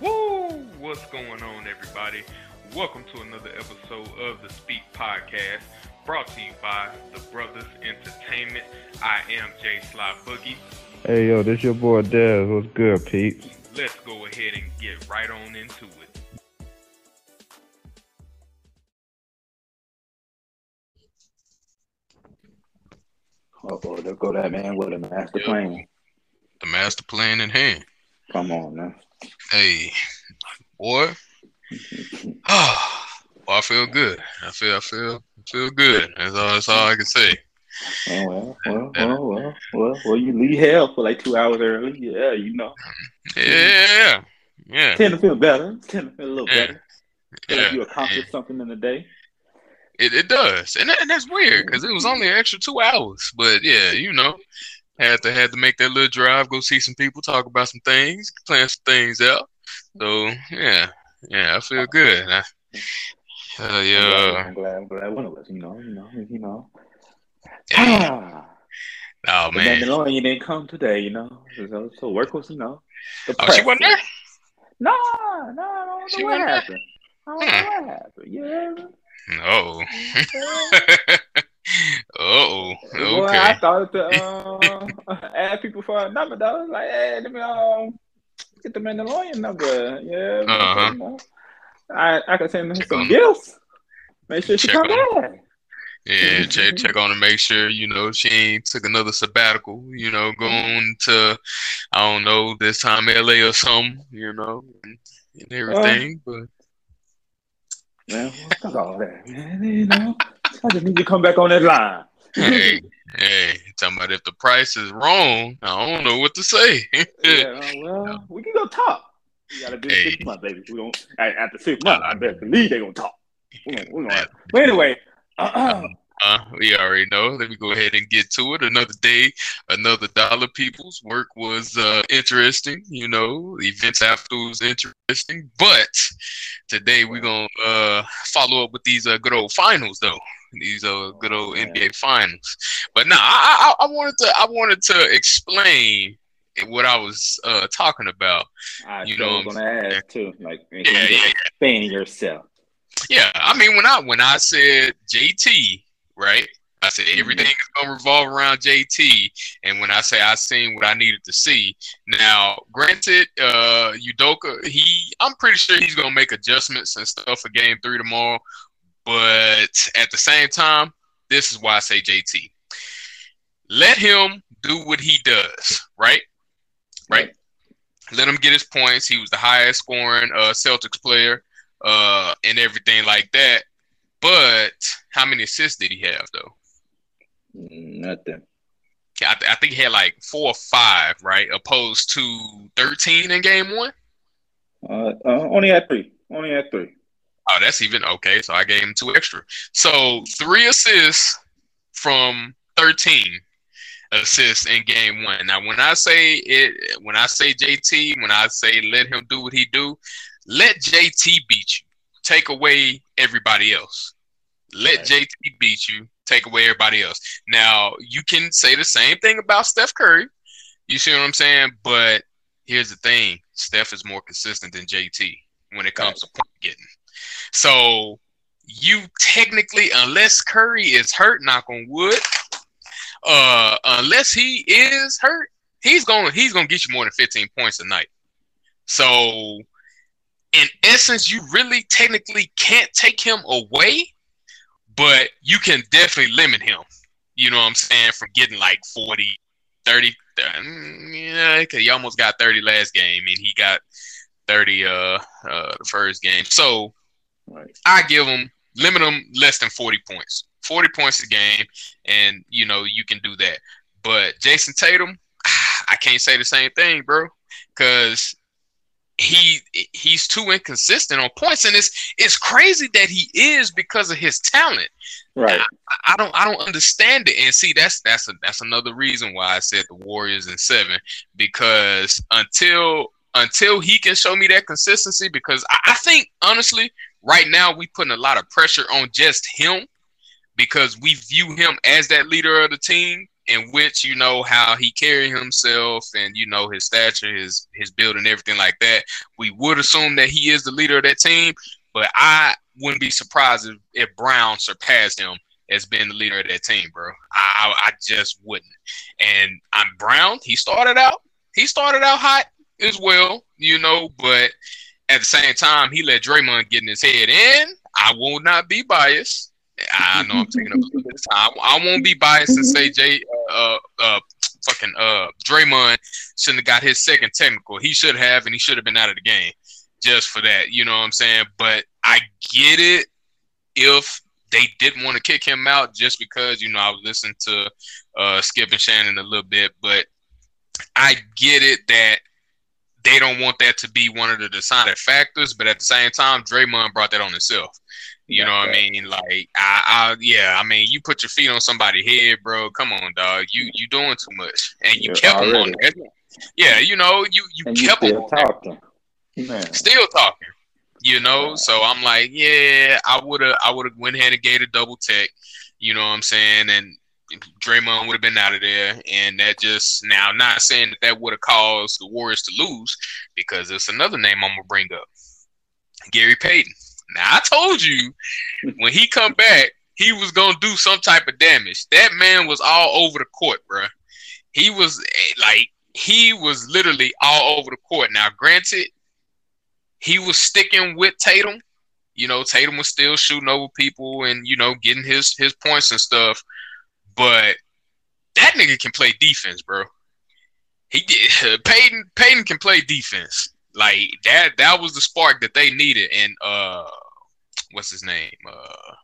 Woo! What's going on, everybody? Welcome to another episode of the Speak Podcast, brought to you by the Brothers Entertainment. I am Jay Sly Boogie. Hey yo, this your boy Dez. What's good, peeps? Let's go ahead and get right on into it. Oh, boy, there go that man with a master Yep. plan. the master plan in hand. Come on now. Hey, boy. Oh, I feel good. I feel, I feel, I feel good. That's all. That's all I can say. Oh, well, well, well, well, well, well, you leave hell for like two hours early. Yeah, you know. Yeah, yeah, Tend to feel better. Tend to feel a little Yeah. better. Feel like yeah. you accomplished something in the day. It, it does, and, that, and that's weird because it was only an extra two hours. But yeah, you know, had to had to make that little drive, go see some people, talk about some things, plan some things out. So yeah, yeah, I feel good. I, uh, I'm yeah. I'm glad, I'm glad one of us, you know, you know, you know. Hey, Ah, oh the man, Mandalorian didn't come today, you know. So, so work was, you know. The oh she wasn't there. No, no, I don't She know what wasn't there? happened. I don't know what happened. Yeah. Oh. okay. Boy, I started to uh, add people for a number though. Like, hey, let me um get the Mandalorian number. Yeah. Uh-huh. you know. I I can send her some on- gifts. Make sure she check come on- back. Yeah, check check on to make sure you know she ain't took another sabbatical. You know, going to I don't know this time LA or something. You know, and, and everything. but Man, what's all that, man? You know, I just need you to come back on that line. hey, hey, talking about if the price is wrong, I don't know what to say. yeah, uh, well, we can go talk. We gotta do Hey. six months, baby. We don't after six months. I better believe they gonna talk. We gonna, we gonna, but anyway, uh, Uh, we already know. Let me go ahead and get to it. Another day, another dollar. People's work was uh, interesting. You know, events after was interesting. But today we're gonna uh, follow up with these uh, good old finals, though. These uh, good old Yeah. NBA finals. But now I, I, I wanted to I wanted to explain what I was uh, talking about. I You know I'm gonna ask too. Like, Yeah, yeah, yeah. yourself. Yeah, I mean when I when I said JT, right? I said everything is gonna revolve around JT, and when I say I seen what I needed to see, now granted, uh, Udoka, he, I'm pretty sure he's gonna make adjustments and stuff for Game Three tomorrow, but at the same time, this is why I say JT. Let him do what he does, right? Right. Let him get his points. He was the highest scoring uh, Celtics player uh, and everything like that. But how many assists did he have though? Nothing. I, th- I think he had like four or five, right? Opposed to thirteen in game one. Uh, uh, only had three. Only had three. Oh, that's even okay. So I gave him two extra. So three assists from thirteen assists in game one. Now, when I say it, when I say JT, when I say let him do what he do, let JT beat you. Take away everybody else. Let Right. JT beat you. Take away everybody else. Now, you can say the same thing about Steph Curry. You see what I'm saying? But here's the thing: Steph is more consistent than JT when it comes to point getting. So you technically, unless Curry is hurt, knock on wood, uh, unless he is hurt, he's going he's going to get you more than 15 points a night. So in essence, you really technically can't take him away, but you can definitely limit him. You know what I'm saying? From getting like 40, 30, mm, yeah, because he almost got 30 last game and he got 30 uh, uh the first game. So Right. I give him limit him less than 40 points. 40 points a game, and you know, you can do that. But Jayson Tatum, I can't say the same thing, bro. Cause he he's too inconsistent on points, and it's it's crazy that he is because of his talent. Right. I, I don't I don't understand it. And see, that's that's a, that's another reason why I said the Warriors in seven because until until he can show me that consistency, because I, I think honestly, right now we putting a lot of pressure on just him because we view him as that leader of the team. In which you know how he carried himself and you know his stature, his his build, and everything like that, we would assume that he is the leader of that team. But I wouldn't be surprised if, if Brown surpassed him as being the leader of that team, bro. I, I just wouldn't. And I'm Brown. He started out. He started out hot as well, you know, but at the same time, he let Draymond get in his head. And I will not be biased. I know I'm taking up a little bit of time. I won't be biased and say Jay, uh, uh, fucking uh, Draymond shouldn't have got his second technical. He should have, and he should have been out of the game just for that. You know what I'm saying? But I get it if they didn't want to kick him out just because you know I was listening to uh, Skip and Shannon a little bit, but I get it that they don't want that to be one of the deciding factors. But at the same time, Draymond brought that on himself. You yeah, know what right. I mean? Like, I, I, yeah, I mean, you put your feet on somebody's head, bro. Come on, dog. You, you doing too much, and you You're kept already. on there. Yeah, you know, you, you and kept you him talking. Still talking. You know, so I'm like, yeah, I would have, I would have went ahead and gave a double tech. You know what I'm saying? And Draymond would have been out of there, and that just now, not saying that that would have caused the Warriors to lose, because it's another name I'm gonna bring up, Gary Payton. Now I told you when he come back, he was gonna do some type of damage. That man was all over the court, bro. He was eh, like he was literally all over the court. Now, granted, he was sticking with Tatum. You know, Tatum was still shooting over people and you know getting his his points and stuff. But that nigga can play defense, bro. He did. Payton Payton can play defense. Like that. That was the spark that they needed. And uh, what's his name? Uh,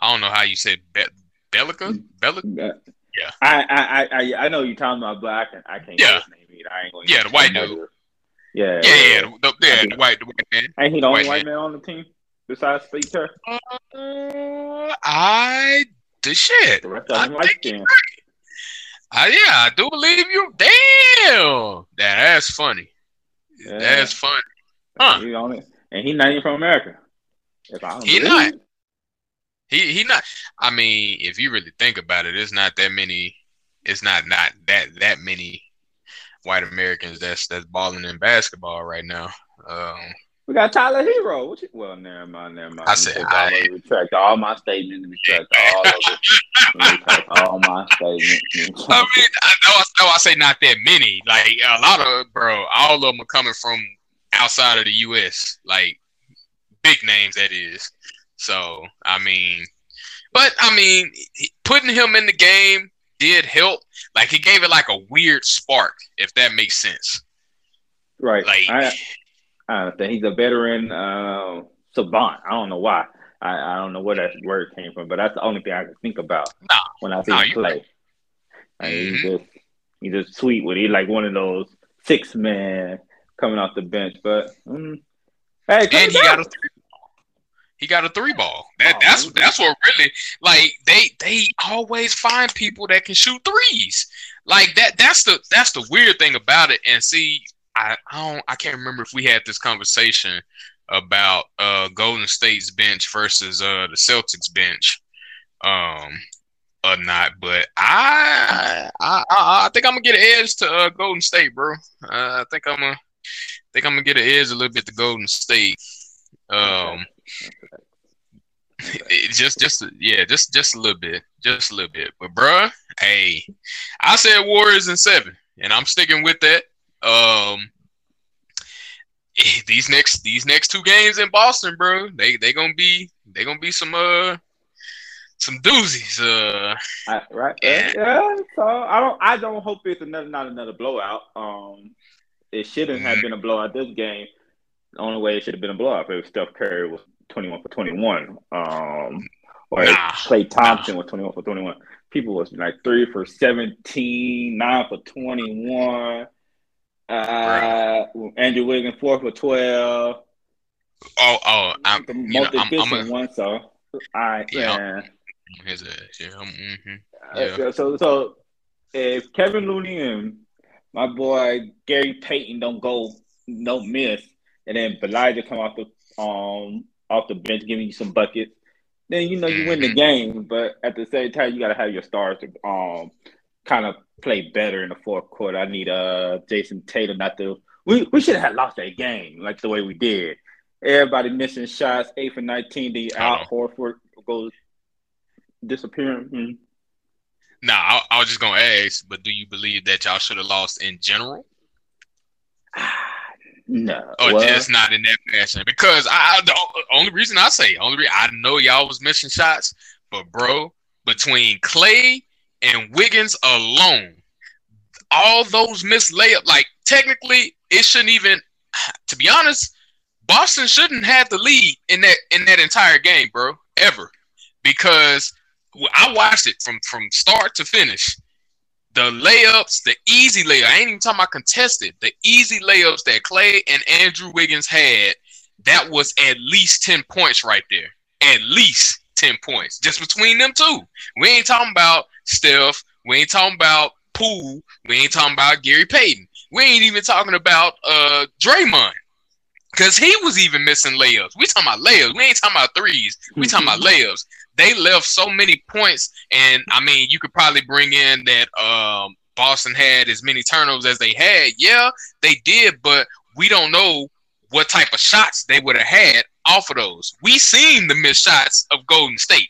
I don't know how you said Be- Bellica. Bellica. Yeah. I I I I know you're talking about black. I can't. Yeah. Name either. I ain't going yeah, the white dude. Yeah. Yeah, yeah, the, yeah, the white, the white man. Ain't he the only white, man. man on the team besides Steve Kerr? Uh, I the shit. The rest of them I think right. Uh, yeah, I do believe you. Damn, that, that's funny. Yeah. That's funny. Huh? He on it, and he not even from America. he not. He he not. I mean, if you really think about it, it's not that many. It's not not that that many white Americans that's that's balling in basketball right now. Um, we got Tyler Herro. What you, well, never mind, never mind. I said I retract all my statements. Retract all of it. retract all my statements. I mean, I know, I know I say not that many. Like a lot of bro, all of them are coming from outside of the U.S. Like big names, that is. So I mean, but I mean, putting him in the game did help. Like it gave it like a weird spark, if that makes sense. Right. Like. I, uh, he's a veteran uh, savant. I don't know why. I, I don't know where that word came from, but that's the only thing I can think about when I see him play. Like, mm-hmm. He's just he's just sweet with it. He's like one of those six man coming off the bench. But mm, hey, and he got a three ball. He got a three ball. That oh, that's that's what really like they they always find people that can shoot threes. Like that that's the that's the weird thing about it. And see, I, I don't I can't remember if we had this conversation about uh, Golden State's bench versus uh, the Celtics bench, um, or not. But I I, I, I think I'm gonna get an edge to uh, Golden State, bro. Uh, I think I'm gonna think I'm gonna get an edge a little bit to Golden State. Um, it just just yeah, just just a little bit, just a little bit. But bruh, hey, I said Warriors in seven, and I'm sticking with that. Um, these next these next two games in Boston, bro, they they gonna be they gonna be some uh some doozies. Uh, I, right? And, yeah. So I don't I don't hope it's another not another blowout. Um, it shouldn't mm-hmm. have been a blowout this game. The only way it should have been a blowout if Steph Curry was twenty one for twenty one. Um, or nah, Klay Thompson nah. was twenty one for twenty one. People was like three for 17, 9 for twenty one. Uh, Andrew Wiggins four for twelve. Oh, oh, I'm, the most know, efficient I'm, I'm a, one. So, all right, yeah. His ass, yeah. Mm-hmm, yeah. Uh, so, so if Kevin Looney and my boy Gary Payton don't go, no miss, and then Elijah come off the um off the bench giving you some buckets, then you know you mm-hmm. win the mm-hmm. game. But at the same time, you got to have your stars to um kind of play better in the fourth quarter. I need uh Jayson Tatum not to. We we should have lost that game like the way we did. Everybody missing shots, eight for nineteen. The Al Horford goes disappearing. Hmm. Nah, I, I was just gonna ask, but do you believe that y'all should have lost in general? No, or well, just not in that fashion. Because I the only reason I say only reason, I know y'all was missing shots, but bro, between Klay and Wiggins alone, all those missed layup, like technically it shouldn't even. To be honest, Boston shouldn't have the lead in that in that entire game, bro, ever, because I watched it from from start to finish the layups, the easy layup. I ain't even talking about contested. The easy layups that Klay and Andrew Wiggins had, that was at least 10 points right there. At least 10 points. Just between them two. We ain't talking about Steph. We ain't talking about Poole. We ain't talking about Gary Payton. We ain't even talking about uh Draymond. Cause he was even missing layups. We talking about layups. We ain't talking about threes. We talking about layups they left so many points, and I mean, you could probably bring in that um, Boston had as many turnovers as they had. Yeah, they did, but we don't know what type of shots they would have had off of those. We seen the missed shots of Golden State,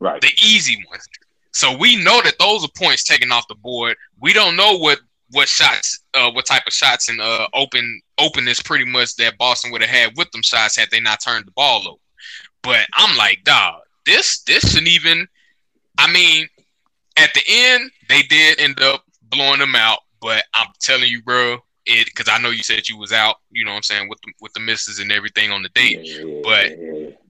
right? The easy ones. So we know that those are points taken off the board. We don't know what what shots, uh, what type of shots and uh, open openness pretty much that Boston would have had with them shots had they not turned the ball over. But I'm like, dog, this this shouldn't even. I mean, at the end they did end up blowing them out, but I'm telling you, bro, it because I know you said you was out. You know what I'm saying with the, with the misses and everything on the date, but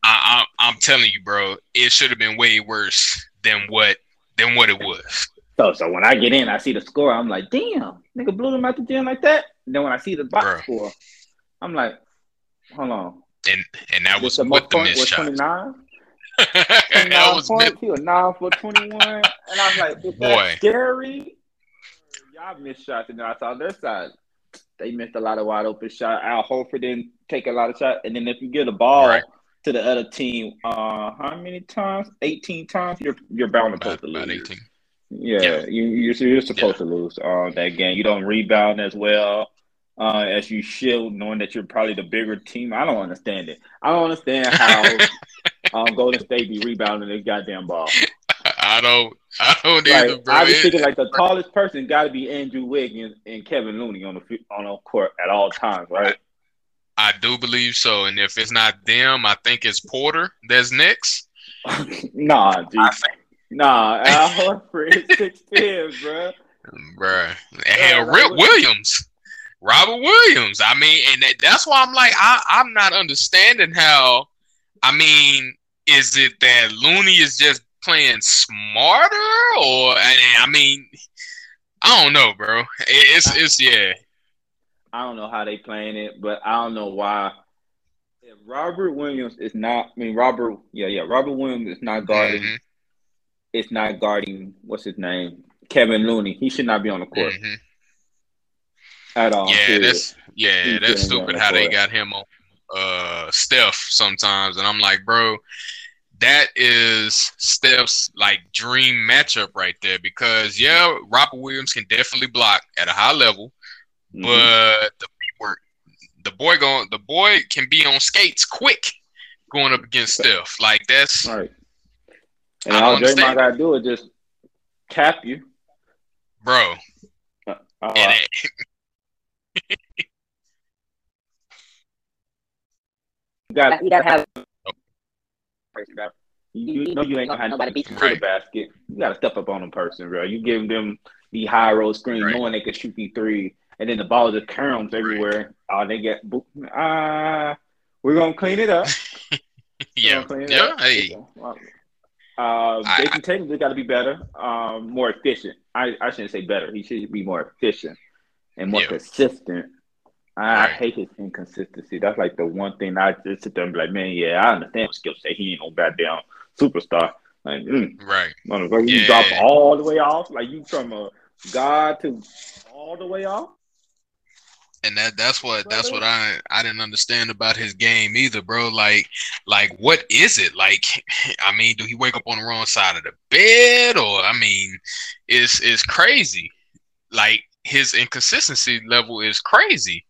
I, I, I'm telling you, bro, it should have been way worse than what than what it was. So, so when I get in, I see the score. I'm like, damn, nigga blew them out the gym like that. And then when I see the box bro. score, I'm like, hold on. And and that was, with the missed shots. 29? that was points. Was nine for twenty one, and I'm like, "Is that Boy. scary?" Y'all missed shots, and then I saw their side. They missed a lot of wide open shots. Al Horford didn't take a lot of shots, and then if you get a ball right. To the other team, uh, how many times? Eighteen times. You're you're bound to about, to lose. 18. Yeah, yeah. You, you're, you're supposed yeah. to lose uh, that game. You don't rebound as well uh, as you should, knowing that you're probably the bigger team. I don't understand it. I don't understand how um, Golden State be rebounding this goddamn ball. I don't. I don't either, bro. I was thinking like the tallest person got to be Andrew Wiggins and Kevin Looney on the on the court at all times, right? I, I do believe so, and if it's not them, I think it's Porter that's next. nah, dude. Nah, Al Horford six ten, bro. Bruh. Hell, Rip Williams. Robert Williams. I mean, and that, that's why I'm like, I, I'm not understanding how. I mean, is it that Looney is just playing smarter, or I mean, I don't know, bro. It's it's yeah. I don't know how they playing it, but I don't know why. If Robert Williams is not, I mean Robert, yeah, yeah, Robert Williams is not guarding. Mm-hmm. It's not guarding. What's his name? Kevin Looney. He should not be on the court. Mm-hmm at all. Yeah, that's yeah, that's stupid how they got him on uh Steph sometimes, and I'm like, bro, that is Steph's like dream matchup right there because yeah, Robert Williams can definitely block at a high level, mm-hmm. but the work, the boy going, the boy can be on skates quick going up against Steph. Like that's right. And all Draymond got to do is just cap you, bro. Uh, uh, you got you got to have. You, know you ain't gonna have nobody beat you to the basket. You gotta step up on them person, bro. You give them the high roll screen, right. knowing they could shoot the three, and then the ball just comes everywhere. Right. Oh, they get ah. Uh, we're gonna clean it up. yeah, yeah. Up. Hey. Uh, Jayson Tatum got to be better, um, more efficient. I, I shouldn't say better. He should be more efficient and more yeah. consistent. I, right. I, hate his inconsistency. That's like the one thing I just sit there and be like, man, yeah, I understand what skill set. He ain't no goddamn superstar. Like, mm, right. You yeah. drop all the way off, like you from a god to all the way off. And that that's what that's what I I didn't understand about his game either, bro. Like like what is it? Like I mean, do he wake up on the wrong side of the bed or I mean, it's it's crazy. Like his inconsistency level is crazy.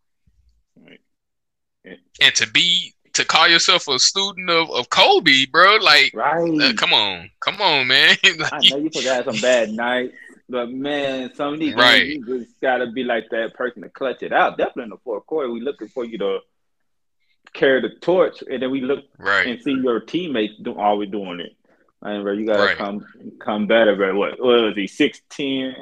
And to be to call yourself a student of, of Kobe, bro, like Right. uh, come on, come on, man. Like, I know you forgot some bad nights, but man, some of these Right. games, you just gotta be like that person to clutch it out. Definitely in the fourth quarter, we looking for you to carry the torch, and then we look right, and see your teammates do always doing it. And bro, you gotta Right. come come better, bro. What, what was he? Six ten.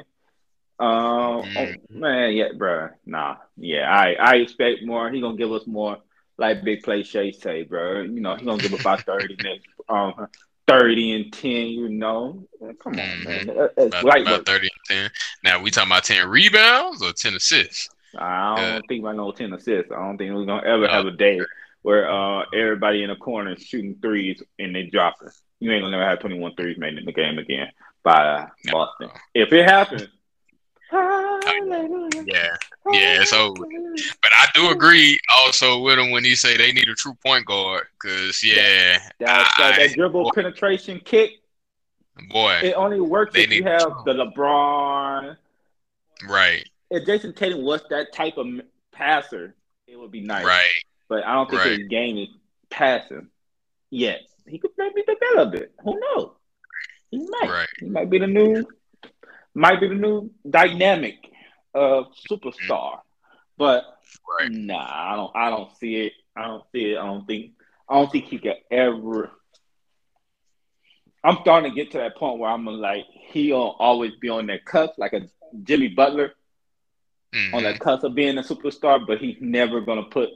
Um, Mhm. oh, man, yeah, bro. Nah, yeah, I I expect more. He gonna give us more, like big play Shay say, bro. You know, he gonna give us about thirty next, um, thirty and ten. You know, come on, man. That- That's about, about thirty and ten. Now we talking about ten rebounds or ten assists. I don't Yeah. think about no ten assists. I don't think we're gonna ever have a day where uh everybody in the corner is shooting threes and they dropping. You ain't gonna never have 21 threes made in the game again by No. Boston. If it happens, hallelujah, Yeah, yeah, it's over. But I do agree also with him when he say they need a true point guard. Cause yeah, That, that, I- that dribble penetration kick, boy, it only works if you have the LeBron. right, If Jayson Tatum was that type of passer, it would be nice. right, But I don't think Right. his game is passing yet. He could maybe develop it. Who knows? He might. right. He might be the new, might be the new dynamic of superstar. But Right. nah, I don't. I don't see it. I don't see it. I don't think. I don't think he could ever. I'm starting to get to that point where I'm gonna like, he'll always be on that cusp, like a Jimmy Butler Mhm. on that cusp of being a superstar, but he's never gonna put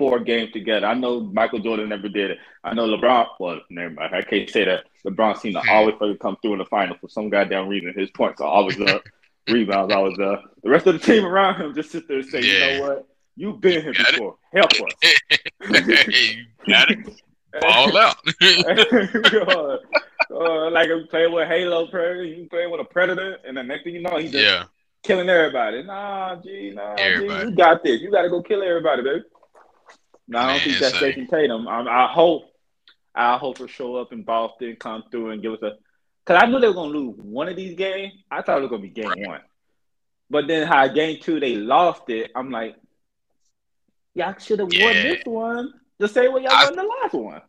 four games together. I know Michael Jordan never did it. I know LeBron. Well, never mind. I can't say that. LeBron seemed to always fucking come through in the final for some goddamn reason. His points are always up, rebounds always up. The rest of the team around him just sit there and say, Yeah. "You know what? You've been here it. before. Help us." you got it. Ball out. uh, like I'm playing with Halo Predator, you playing with a Predator, and the next thing you know, he's just yeah, killing everybody. Nah, G, nah, G, you got this. You got to go kill everybody, baby. No, I don't Man, think that's. Jayson Tatum. I, I hope, I hope he'll show up in Boston, come through, and give us a. Cause I knew they were gonna lose one of these games. I thought it was gonna be game Right. one, but then how game two they lost it. I'm like, y'all should have won this one the same way y'all I- won the last one.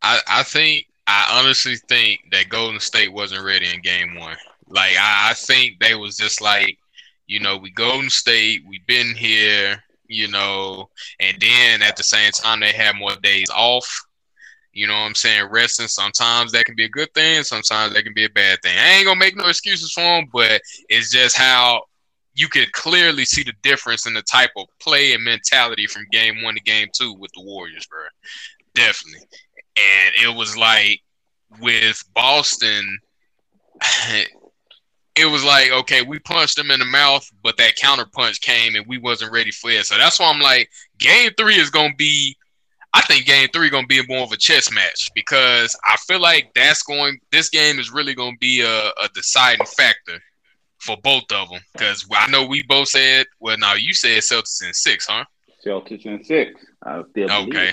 I I think I honestly think that Golden State wasn't ready in Game One. Like I, I think they was just like, you know, we Golden State, we've been here, you know, and then at the same time they have more days off. You know what I'm saying? Resting sometimes that can be a good thing, sometimes that can be a bad thing. I ain't gonna make no excuses for them, but it's just how you could clearly see the difference in the type of play and mentality from game one to game two with the Warriors, bro. Definitely. And it was like with Boston, it was like, okay, we punched them in the mouth, but that counter punch came and we wasn't ready for it. So that's why I'm like, game three is gonna be I think game three gonna be more of a chess match because I feel like that's going this game is really gonna be a, a deciding factor for both of them. Because I know we both said, well, now you said Celtics in six, huh? Celtics in six. I still believe Okay.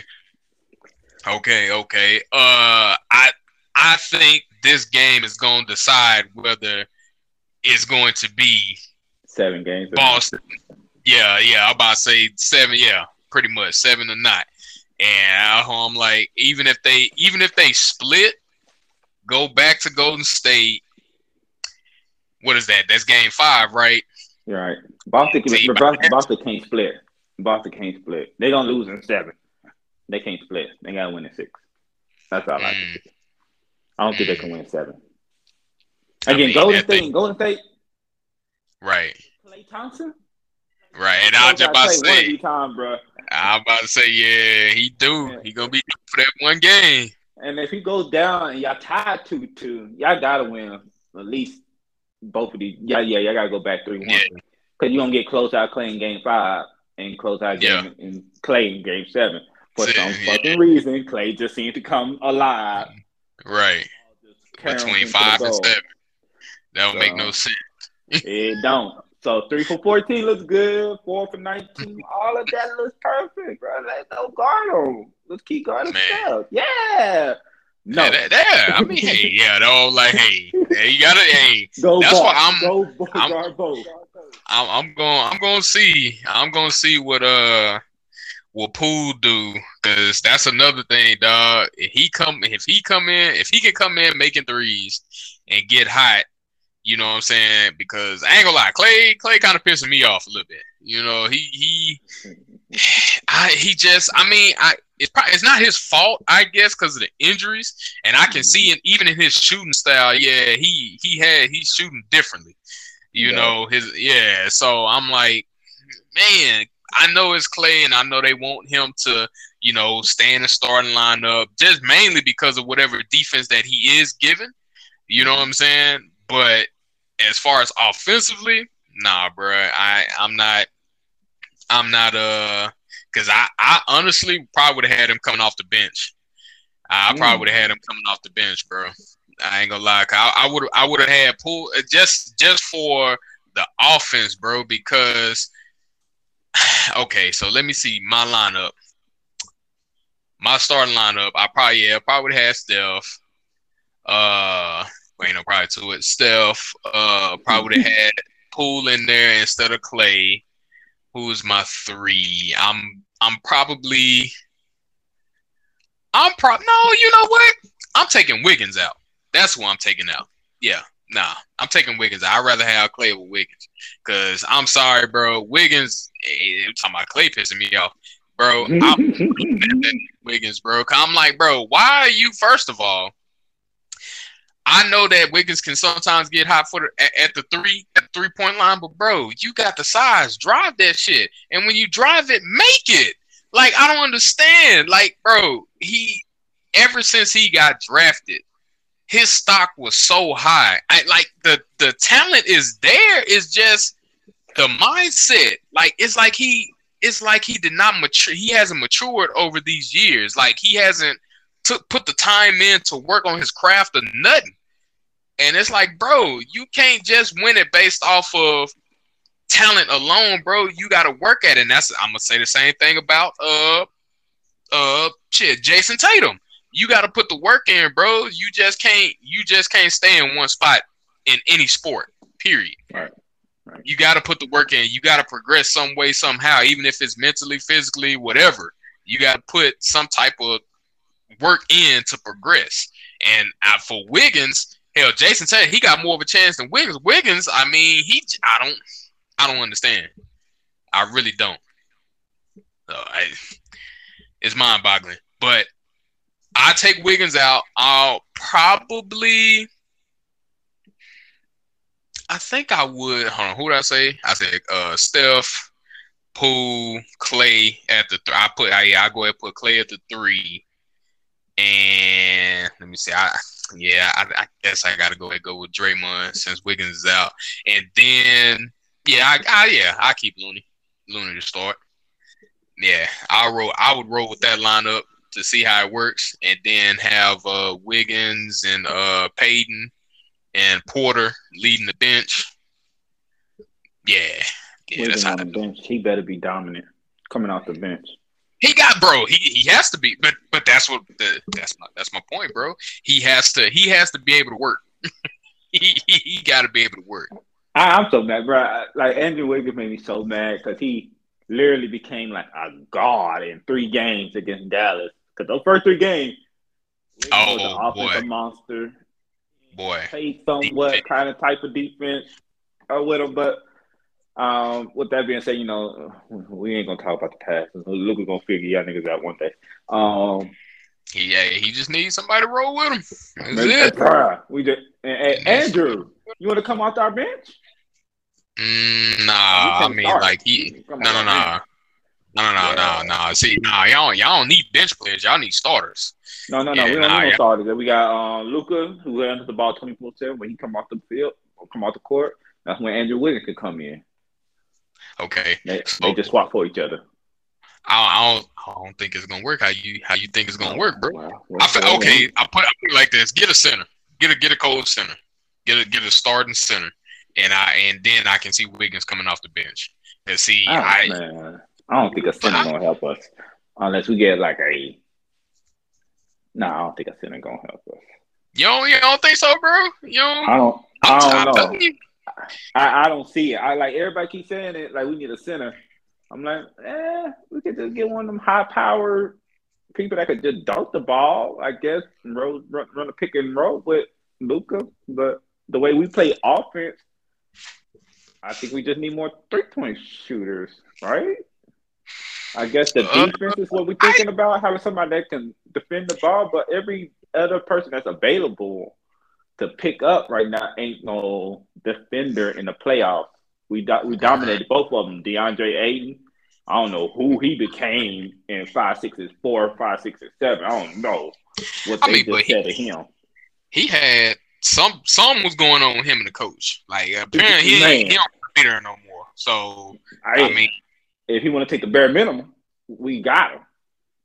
Okay, okay. Uh I I think this game is going to decide whether it's going to be seven games. Boston. Yeah, yeah. I'm about to say seven. Yeah, pretty much seven or not. And I'm like, even if they even if they split, go back to Golden State. What is that? That's game five, right? You're right. Boston, can, Boston, Boston can't split. Boston can't split. They're gonna lose in seven. They can't split. They gotta win in six. That's all I Mm. can see. I don't think they can win seven. I Again, mean, Golden that State, thing- Golden State, Right, Klay Thompson. right. And I was just about to say, these times, bro. I'm about to say, yeah, he do. He gonna be for that one game. And if he goes down and y'all tied two two, y'all gotta win at least both of these. Yeah, yeah, y'all gotta go back three one. Yeah. Because you're gonna get close out Klay in game five and close out Yeah. game in Klay in game seven. For See, some yeah. fucking reason, Klay just seemed to come alive. Right, between five and seven. That make So- no sense. It don't. So three for fourteen looks good. Four for nineteen, all of that looks perfect, bro. Let's no guard him. Let's keep guarding stuff. Yeah. No. Yeah, that, that- I mean, hey, yeah, no, like, hey, you gotta, hey, Go That's both. why I'm- Go. I'm- guard both. I'm, I'm going, I'm going to see, I'm going to see what uh, what Poole do, because that's another thing, dog. If he come, if he come in, if he can come in making threes and get hot, you know what I'm saying? Because I ain't gonna lie, Klay, Klay kind of pissing me off a little bit. You know, he he I he just I mean I it's probably it's not his fault I guess because of the injuries and I can see mm-hmm. it even in his shooting style yeah he he had he's shooting differently you Yeah. know his yeah so I'm like man I know it's Klay and I know they want him to you know stay in the starting lineup just mainly because of whatever defense that he is given you know what I'm saying but as far as offensively nah bro. I I'm not I'm not uh because I, I honestly probably would have had him coming off the bench. I Mm. probably would have had him coming off the bench, bro. I ain't gonna lie. 'cause I, would I would have had Poole just just for the offense, bro. Because okay, so let me see my lineup. My starting lineup, I probably yeah, probably would have had Steph. Uh, wait, no, probably to it. Steph. Uh, probably had Poole in there instead of Klay. Who's my three? I'm I'm probably I'm pro no, you know what? I'm taking Wiggins out. That's who I'm taking out. Yeah, nah, I'm taking Wiggins. I'd rather have Klay with Wiggins. Cause I'm sorry, bro. Wiggins, eh, I'm talking about Klay pissing me off, bro. I'm Wiggins, bro. 'Cause I'm like, bro, why are you? First of all, I know that Wiggins can sometimes get hot footed at, at the three at three point line, but bro, you got the size. Drive that shit, and when you drive it, make it. Like I don't understand. Like, bro, he ever since he got drafted, his stock was so high. I like the the talent is there. It's just the mindset. Like it's like he it's like he did not mature. He hasn't matured over these years. Like he hasn't took put the time in to work on his craft or nothing. And it's like, bro, you can't just win it based off of talent alone, bro. You got to work at it. And that's I'm gonna say the same thing about uh uh shit, Jayson Tatum. You got to put the work in, bro. You just can't you just can't stay in one spot in any sport. Period. Right. Right. You got to put the work in. You got to progress some way somehow, even if it's mentally, physically, whatever. You got to put some type of work in to progress. And for Wiggins, hell, Jayson said he got more of a chance than Wiggins. Wiggins, I mean, he, I don't, I don't understand. I really don't. So I, it's mind-boggling. But I take Wiggins out. I'll probably. I think I would. Hold on. Who did I say? I said uh, Steph, Poole, Klay at the. Th- I put. I, yeah, I go ahead and put Klay at the three. And let me see. I yeah. I, I guess I got to go ahead and go with Draymond since Wiggins is out. And then yeah, I, I yeah, I keep Looney. Looney to start. Yeah, I roll. I would roll with that lineup to see how it works, and then have uh, Wiggins and uh, Payton and Porter leading the bench. Yeah, yeah, Wiggins that's how on the bench. He better be dominant coming off the bench. He got, bro. He he has to be, but but that's what the, that's my that's my point, bro. He has to he has to be able to work. he he, he got to be able to work. I, I'm so mad, bro. Like Andrew Wiggins made me so mad because he literally became like a god in three games against Dallas. Because those first three games, Wiggins Oh, was an offensive boy. monster. Boy, Played somewhat kind of type of defense uh, with him, but um, with that being said, you know we ain't gonna talk about the past. Luka gonna figure y'all niggas out one day. Um, yeah, he just needs somebody to roll with him. That's it. we just and, and Andrew, you want to come off our bench? Mm, nah, I mean start. like he no no no. No, no, no, no, no. See, nah, y'all, y'all don't need bench players. Y'all need starters. No, no, no. Yeah, we don't nah, need no starters. We got uh, Luka, who handles the ball twenty four seven. When he come off the field or come off the court, that's when Andrew Wiggins could come in. Okay, They, So- they just swap for each other. I, I don't, I don't think it's gonna work. How you, how you think it's gonna work, bro? Wow. I feel, okay, I put, I put it like this: get a center, get a, get a cold center, get a, get a starting center, and I and then I can see Wiggins coming off the bench. And see, Oh, I man. I don't think a center gonna help us unless we get like a. No, I don't think a center gonna help us. you don't you don't think so, bro? You don't. I don't. I'm, don't know. I, I don't see it. I like everybody keeps saying it. Like we need a center. I'm like, eh, we could just get one of them high powered people that could just dunk the ball. I guess and roll, run, run a pick and roll with Luka. But the way we play offense, I think we just need more three point shooters, right? I guess the Uh, defense is what we're thinking about, having somebody that can defend the ball, but every other person that's available to pick up right now ain't no defender in the playoffs. We do, we dominated both of them. DeAndre Ayton, I don't know who he became in five sixes four, five sixes seven. I don't know what I they mean, just he- said to him. He had some some was going on with him and the coach. Like apparently he Man. he don't be there no more. So I, I mean, if he want to take the bare minimum, we got him.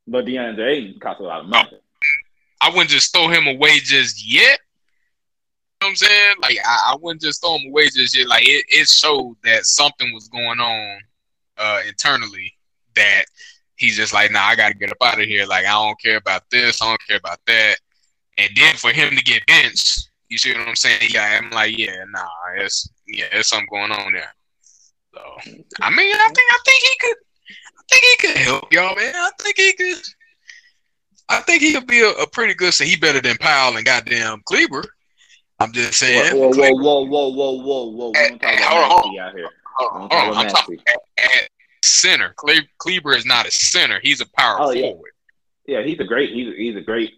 But DeAndre Ayton costs a lot of money. I wouldn't just throw him away just yet. What I'm saying? Like I, I wouldn't just throw him away just yet. Like it, it showed that something was going on uh internally that he's just like, nah, I gotta get up out of here. Like I don't care about this, I don't care about that. And then for him to get benched, you see what I'm saying? Yeah, I'm like, yeah, nah, it's yeah, there's something going on there. So I mean, I think I think he could I think he could help y'all, man. I think he could I think he could be a, a pretty good. So he better than Powell and goddamn Kleber. I'm just saying. Whoa, whoa, whoa, whoa, whoa, whoa, whoa! We eh, don't talk eh, about hold on, out here. Hold on, hold on. I'm talking at, at center. Cle- Kleber is not a center. He's a power Oh, yeah. forward. Yeah, he's a great. He's he's a great,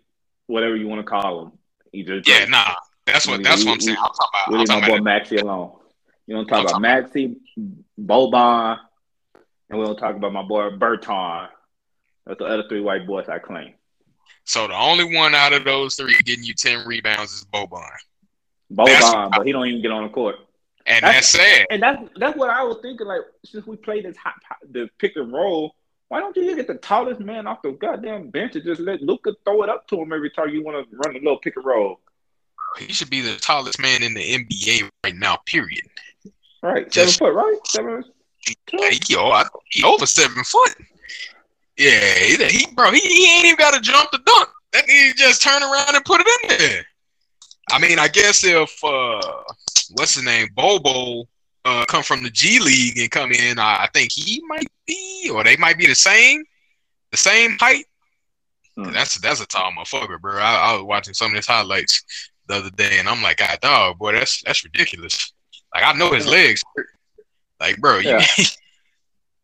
whatever you want to call him. He's a Yeah, great. nah. That's what. We- That's we- what I'm saying. I'm talking about. We leave my boy. Maxi alone. You don't talk I'm about Maxi, Boban, and we don't talk about my boy Berton. That's the other three white boys I claim. So the only one out of those three getting you ten rebounds is Boban, Boban, but he don't even get on the court. and That's- that's, sad. And that's that's what I was thinking. Like since we played this hot, the pick and roll, why don't you just get the tallest man off the goddamn bench and just let Luka throw it up to him every time you want to run a little pick and roll? He should be the tallest man in the NBA right now. Period. Right, Just- seven foot, right? Seven. He, oh, I, he over seven foot. Yeah, he, he bro, he, he ain't even got to jump the dunk. That nigga just turn around and put it in there. I mean, I guess if uh, what's his name, Bobo, uh, come from the G League and come in, I, I think he might be, or they might be the same, the same height. Hmm. That's that's a tall motherfucker, bro. I, I was watching some of his highlights the other day, and I'm like, God, dog, boy, that's that's ridiculous. Like I know his legs, like, bro, you, Yeah.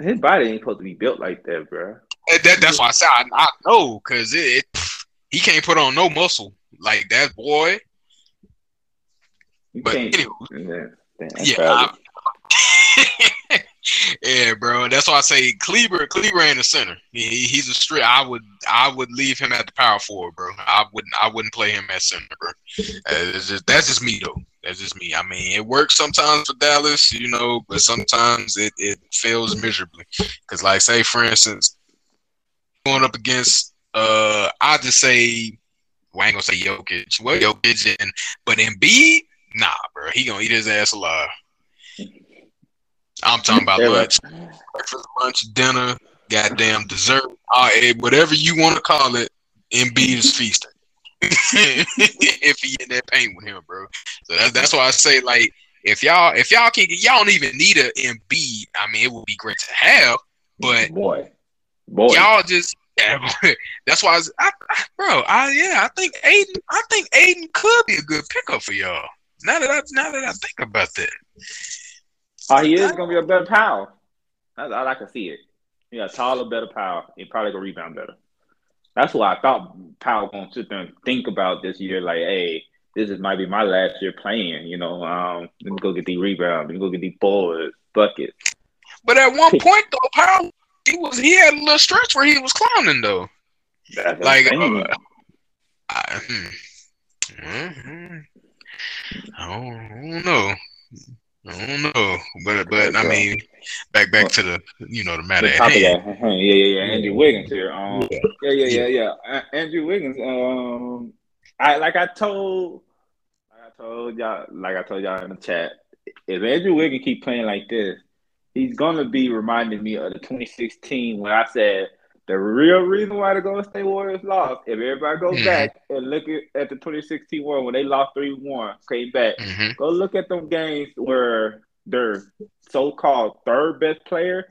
His body ain't supposed to be built like that, bro. That, that's why I said I, I know because it, it he can't put on no muscle like that boy. You But can't. anyway, yeah, yeah. Yeah, bro. That's why I say Kleber. Kleber ain't a center. He, he's a straight. I would I would leave him at the power forward, bro. I wouldn't I wouldn't play him at center, bro. Uh, it's just- that's just me though. That's just me. I mean, it works sometimes for Dallas, you know, but sometimes it, it fails miserably. Because, like, say for instance, going up against, uh, I just say, well, I ain't gonna say Jokic, well, Jokic, and but Embiid, nah, bro, he gonna eat his ass alive. I'm talking about Yeah, lunch, breakfast, lunch, dinner, goddamn dessert, whatever you want to call it. Embiid is feasting. if he in that paint with him, bro. So that's that's why I say like if y'all if y'all can't y'all don't even need a Embiid. I mean, it would be great to have, but boy, boy. y'all just yeah, that's why I, was, I, I bro. I yeah, I think Ayton. I think Ayton could be a good pickup for y'all. Now that I now that I think about that, Oh, he is gonna be a better power. That's all I can see it. He got taller, better power. He probably gonna rebound better. That's what I thought Powell gonna sit there and think about this year. Like, hey, this is might be my last year playing. You know, um, let me go get these rebounds. Let me go get these boards, buckets. but at one point though, Powell he was he had a little stretch where he was clowning though. That's Like, uh, I, hmm. Mhm. I don't, I don't know. I don't know, but but I mean, back back to the you know the matter at hand. Yeah, yeah, yeah. Andrew Wiggins here. Um, Yeah. yeah, yeah, yeah, Andrew Wiggins. Um, I like I told, like I told y'all, like I told y'all in the chat. if Andrew Wiggins keep playing like this, he's gonna be reminding me of the 2016 when I said the real reason why the Golden State Warriors lost. If everybody goes Mhm. back and look at, at the 2016 one when they lost three one, came back, hmm go look at them games where their so-called third best player,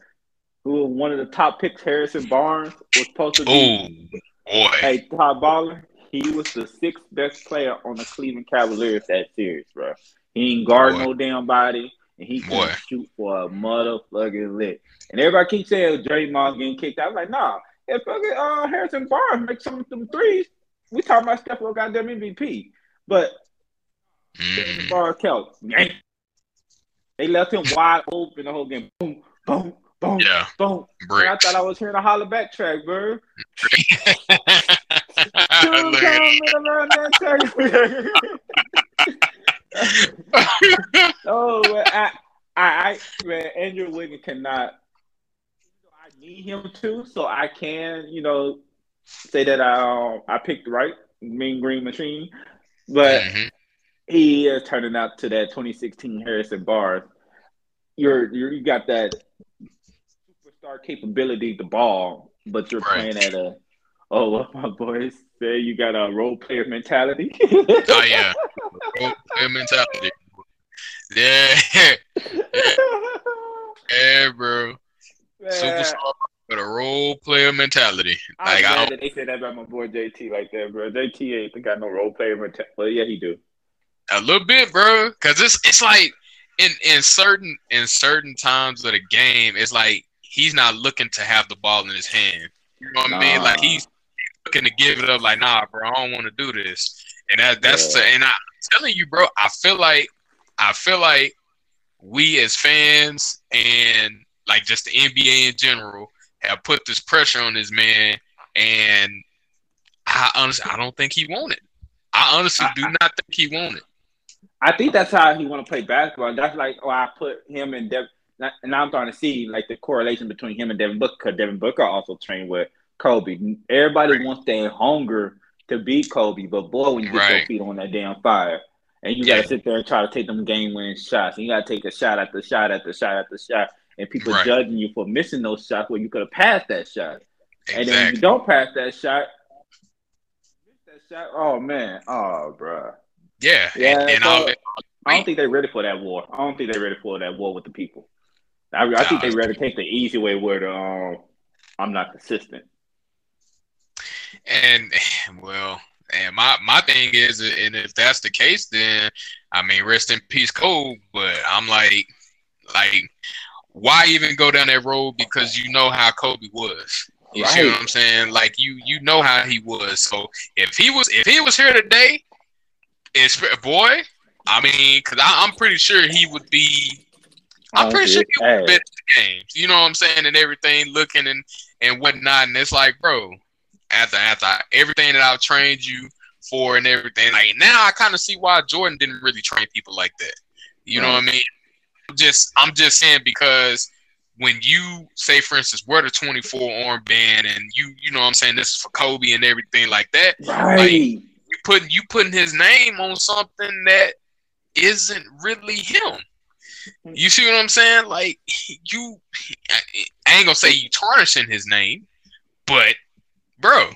who was one of the top picks, Harrison Barnes, was supposed to be Oh boy. a top baller. He was the sixth best player on the Cleveland Cavaliers that series, bro. He ain't guard Boy. no damn body, and he can shoot for a motherfucking lick. And everybody keeps saying Draymond getting kicked out. I'm like, nah, if fucking uh, Harrison Barnes makes some of them threes, we talking about Steph for goddamn MVP. But Mm. Barnes. Yank. They left him wide open the whole game. Boom, boom, boom, Yeah. boom. I thought I was hearing a holler back track, bro. Look at oh, man, I, I, I, man, Andrew Wiggins cannot. I need him to, so I can, you know, say that I, um, I picked right Mean Green Machine, but Mhm. he is turning out to that 2016 Harrison Barnes. You're, you're you got that superstar capability, the ball, but you're Right. playing at a. Oh, what my boys say, you got a role player mentality. Oh yeah. Role player mentality. Yeah. Yeah, bro. Man, Superstar with a role player mentality. I'm Like I glad that they said that about my boy JT like that, bro. JT ain't got no role player mentality. Well, yeah, he do. A little bit, bro. Cause it's it's like in in certain in certain times of the game, it's like he's not looking to have the ball in his hand. You know what I mean? Like he's looking to give it up. Like, nah, bro, I don't want to do this. And that that's Yeah. and I'm telling you, bro. I feel like I feel like we as fans and like just the NBA in general have put this pressure on this man, and I honestly I don't think he wanted. I honestly do not think he wanted. I think that's how he want to play basketball. That's like why I put him and Dev. And now I'm starting to see like the correlation between him and Devin Booker. Devin Booker also trained with Kobe. Everybody wants that hunger to beat Kobe, but boy, when you get your feet on that damn fire, and you Yeah. gotta sit there and try to take them game winning shots, and you gotta take a shot after shot after shot after shot, and people Right. judging you for missing those shots where you could have passed that shot. And then when you don't pass that shot, miss that shot. Oh man, oh bro. Yeah. Yeah, and, and so- I don't think they're ready for that war. I don't think they're ready for that war with the people. I, I think they'd rather take the easy way where the um, I'm not consistent. And well, and my my thing is, and if that's the case, then I mean, rest in peace, Cole. But I'm like, like, why even go down that road? Because you know how Kobe was. You see what I'm saying? Like you you know how he was. So if he was if he was here today, it's boy. I mean, because I'm pretty sure he would be. I'm pretty sure he would bet the games. You know what I'm saying, and everything, looking and and whatnot. And it's like, bro, after after everything that I've trained you for and everything, like now I kind of see why Jordan didn't really train people like that. You know what I mean? I'm just I'm just saying because when you say, for instance, wear the 24 armband and you you know what I'm saying this is for Kobe and everything like that, right. you putting you putting his name on something that isn't really him. You see what I'm saying? Like you, I I ain't gonna say you tarnishing his name, but bro,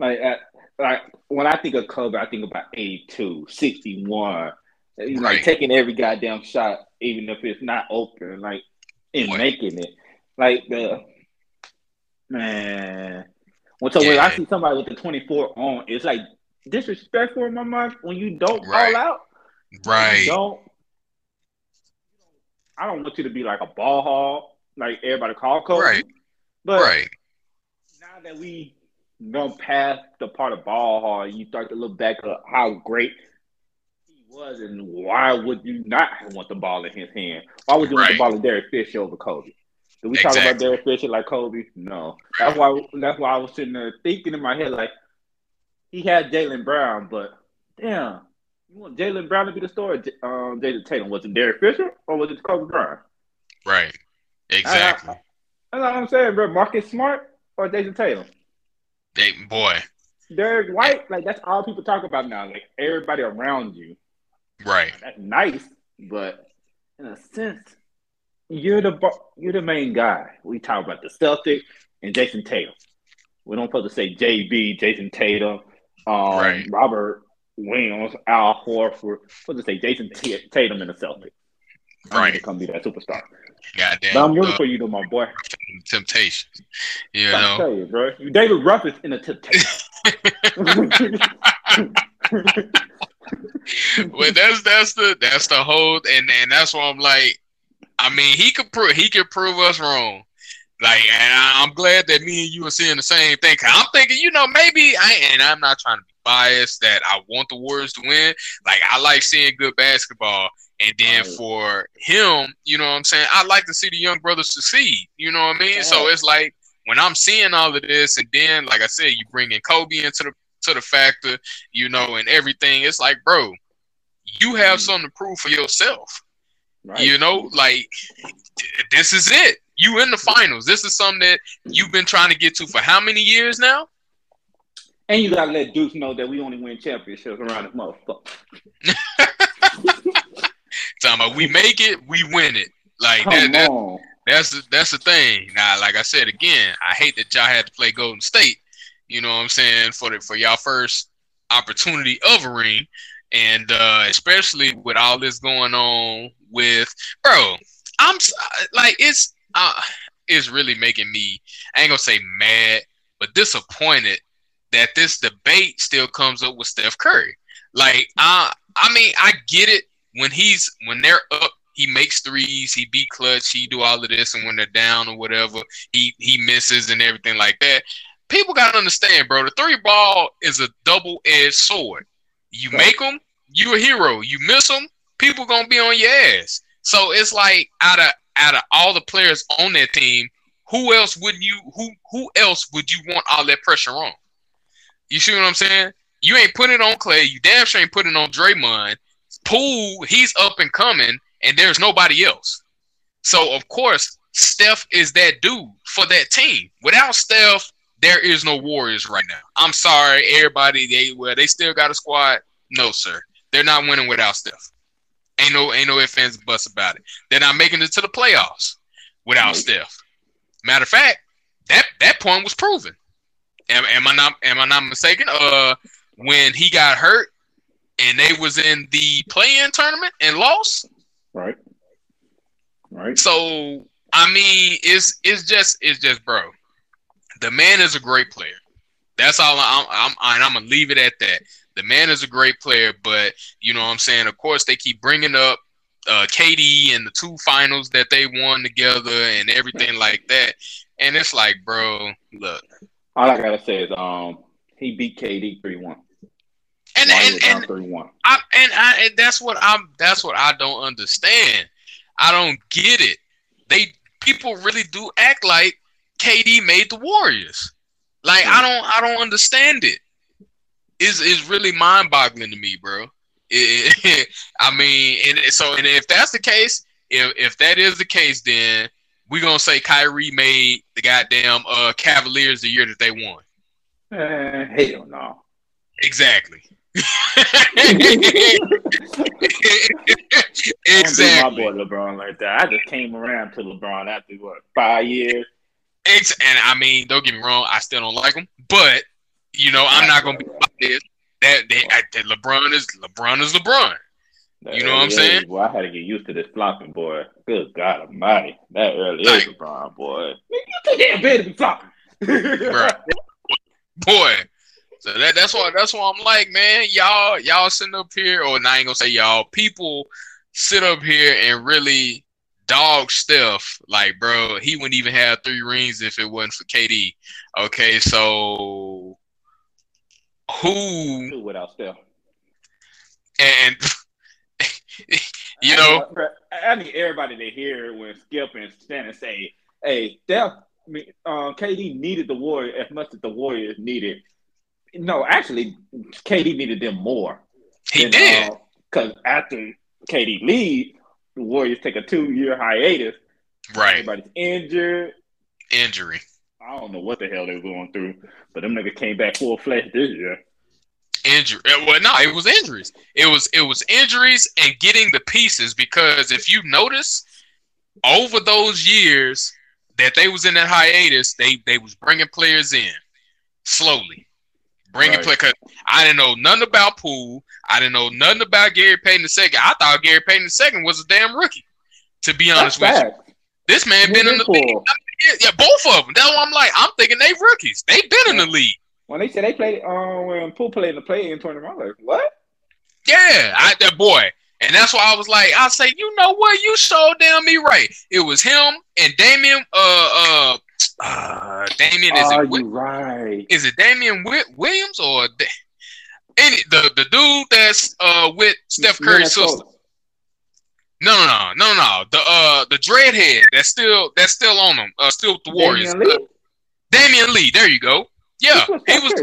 Like, uh, like when I think of Kobe, I think about 82, 61. He's Right. like taking every goddamn shot, even if it's not open, like and Right. making it. Like the man. When so when I see somebody with the 24 on, it's like disrespectful in my mind when you don't Right. call out. right, You don't. I don't want you to be like a ball hog, like everybody call Kobe. Right. But right, now that we gone past the part of ball hard, you start to look back at how great he was, and why would you not want the ball in his hand? Why would you want the Right. ball in Derek Fisher over Kobe? Do we talk about Exactly. Derek Fisher like Kobe? No. That's why. That's why I was sitting there thinking in my head like he had Jaylen Brown, but damn, you want Jaylen Brown to be the star? or J- Um, Jayson Tatum was it Derek Fisher or was it Kobe Bryant? right, exactly. i That's what I'm saying, bro. Marcus Smart or Jayson Tatum? They, boy, Derek White, like that's all people talk about now. Like everybody around you. right, That's nice, but in a sense, you're the you're the main guy. We talk about the Celtics and Jayson Tatum. We don't supposed to say JB, Jayson Tatum, um, right. Robert Williams, Al Horford. We're supposed to say Jayson T- Tatum in the Celtics. Right. Come be that superstar. Goddamn. But I'm rooting uh, for you, though, my boy. Temptation. You know. I tell you, bro. David Ruff is in a temptation. well, that's that's the that's the whole, and and that's why I'm like, I mean, he could prove he could prove us wrong. Like, and I'm glad that me and you are seeing the same thing. i I'm thinking, you know, maybe I and I'm not trying to be biased that I want the Warriors to win. Like, I like seeing good basketball, and then right. for him, you know what I'm saying? I like to see the young brothers succeed. You know what I mean? So it's like when I'm seeing all of this, and then, like I said, you bring in Kobe into the to the factor, you know, and everything. It's like, bro, you have mm. something to prove for yourself. Right. You know, like this is it. You in the finals. This is something that you've been trying to get to for how many years now? And you gotta let Deuce know that we only win championships around this motherfucker. Talking about we make it, we win it. Like that, that, that's the, that's the thing. Now, like I said again, I hate that y'all had to play Golden State. You know what I'm saying for the for y'all first opportunity of a ring, and uh, especially with all this going on with bro. I'm like it's uh, it's really making me. I ain't gonna say mad, but disappointed that this debate still comes up with Steph Curry. Like, I, I mean, I get it when he's when they're up, he makes threes, he beat clutch, he do all of this, and when they're down or whatever, he he misses and everything like that. People gotta understand, bro. The three ball is a double edged sword. You make them, you a hero. You miss them, people gonna be on your ass. So it's like out of out of all the players on that team, who else would you who who else would you want all that pressure on? You see what I'm saying? You ain't putting it on Klay. You damn sure ain't putting it on Draymond. Poole, he's up and coming, and there's nobody else. So of course, Steph is that dude for that team. Without Steph, there is no Warriors right now. I'm sorry, everybody. They well, they still got a squad. No, sir, they're not winning without Steph. Ain't no ain't no ifs ands buts about it. They're not making it to the playoffs without mm-hmm. Steph. Matter of fact, that that point was proven. Am, am I not am I not mistaken? Uh, when he got hurt and they was in the play-in tournament and lost. Right. Right. So I mean, it's it's just it's just bro. The man is a great player. That's all I'm I'm, I'm, I'm gonna leave it at that. The man is a great player, but you know what I'm saying. Of course, they keep bringing up uh, KD and the two finals that they won together and everything like that. And it's like, bro, look, all I gotta say is um he beat KD three one. And and, and. I, and I and that's what I'm that's what I don't understand. I don't get it. They people really do act like KD made the Warriors. Like I don't I don't understand it. Is is really mind boggling to me, bro. It, I mean, and so and if that's the case, if if that is the case, then we're gonna say Kyrie made the goddamn uh, Cavaliers the year that they won. Uh, hell no. Exactly. Exactly. my boy LeBron like that. I just came around to LeBron after what five years. It's, and I mean, don't get me wrong, I still don't like him, but you know, I'm not gonna be this. That, that, that LeBron is LeBron is LeBron. You know what I'm saying? Well, I had to get used to this flopping, boy. Good God Almighty, that really like, is LeBron, boy. You too damn bad to be flopping, boy. So that, that's why that's why I'm like, man, y'all y'all sitting up here, or I ain't gonna say y'all, people sit up here and really dog stuff. Like, bro, he wouldn't even have three rings if it wasn't for KD. Okay, so who without Steph? And you know, I need everybody to hear when Skip and Stan say, "Hey, Steph, I uh, KD needed the Warriors as much as the Warriors needed." No, actually, KD needed them more. He than, did because uh, after KD leave, the Warriors take a two-year hiatus. Right, everybody's injured. Injury. I don't know what the hell they were going through, but them niggas came back full fledged this year. injury. uh, Well, no, it was injuries. It was it was injuries and getting the pieces because if you notice over those years that they was in that hiatus, they they was bringing players in slowly, bringing Right. play. Cause I didn't know nothing about Poole. I didn't know nothing about Gary Payton the second. I thought Gary Payton the second was a damn rookie. To be honest That's with you, this man been in the league. Yeah, both of them. That's why I'm like. I'm thinking they rookies. They been in the league. When they said they played, um, when Poole played in the play-in tournament, I'm like, what? Yeah, I that boy. And that's why I was like, I say, you know what? You showed damn me right. It was him and Damian. Uh, uh, uh Damian is Are it? You right? Is it Damian Williams or Da- any the the dude that's uh with Steph Curry's sister? No, no, no, no, no. The uh the dreadhead that's still that's still on them. Uh, still with the Warriors. Damion Lee? Uh, Damion Lee. There you go. Yeah, he was.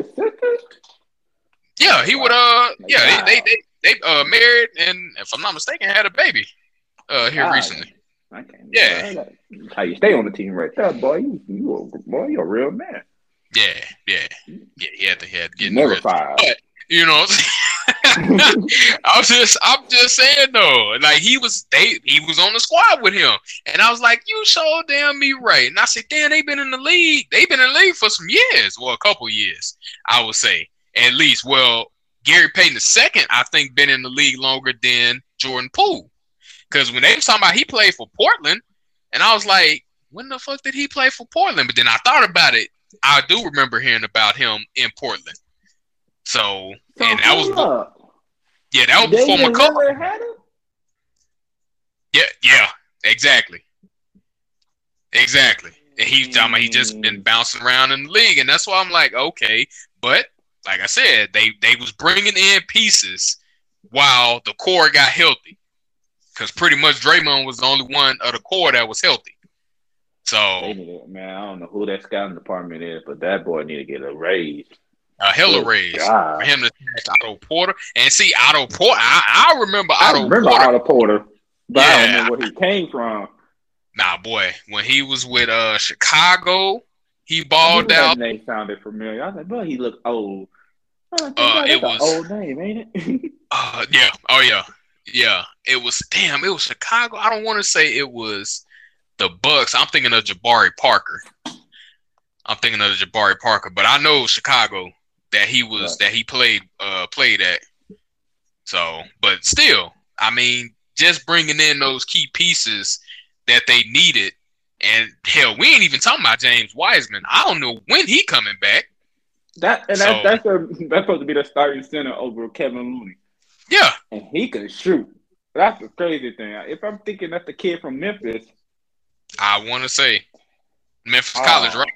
Yeah, he would. Uh, yeah, they, they they they uh married and if I'm not mistaken had a baby. Uh, here God. recently. I can't Yeah. That's how you stay on the team right there, boy. You, you a, boy, you're a real man. Yeah, yeah, yeah. He had to he had to get the Never rhythm. fired. You know, I'm just I'm just saying though, like he was they he was on the squad with him, and I was like, you so damn me right, and I said, damn, they've been in the league, They've been in the league for some years, well, a couple years, I would say at least. Well, Gary Payton II, I think, been in the league longer than Jordan Poole, because when they was talking about he played for Portland, and I was like, when the fuck did he play for Portland? But then I thought about it. I do remember hearing about him in Portland. So, So and that was up. yeah, that was before McCullough. Had him? Yeah, yeah, exactly, exactly. And he, I mean, he just been Mm. bouncing around in the league, and that's why I'm like, okay. But like I said, they they was bringing in pieces while the core got healthy, because pretty much Draymond was the only one of the core that was healthy. So man. I don't know who that scouting department is, but that boy need to get a raise. a hella Good raise for him to Otto Porter, and see Otto Porter. I, I remember I Otto remember Porter. Otto Porter, but I don't know where he came from. Nah, boy, when he was with uh Chicago, he balled I out. That name sounded familiar. I was like, bro, he looked old. I was like, Uh, it was- old name, ain't it? Uh, yeah, oh yeah, yeah. It was damn. It was Chicago. I don't want to say it was the Bucks. I'm thinking of Jabari Parker. I'm thinking of Jabari Parker, but I know Chicago that he was Right. that he played uh played at. So, but still, I mean, just bringing in those key pieces that they needed, and hell, we ain't even talking about James Wiseman. I don't know when he coming back. that and So- that's that's, a, that's supposed to be the starting center over Kevin Looney, Yeah, and he can shoot. That's the crazy thing. If I'm thinking that's the kid from Memphis, I want to say Memphis Oh. College, right?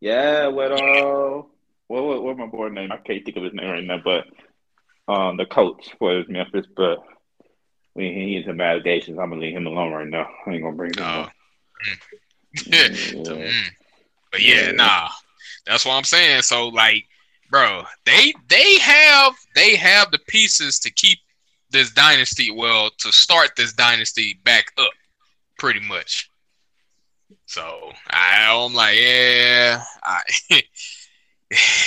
yeah, what uh, what what what my boy name? I can't think of his name right now, but um, the coach for Memphis, but. We he into allegations. I'm gonna leave him alone right now. I ain't gonna bring him Oh. up. Yeah. Yeah. Mm. But yeah, Yeah. nah. That's what I'm saying. So like, bro, they they have they have the pieces to keep this dynasty, well, to start this dynasty back up, pretty much. So I, I'm like, yeah, I,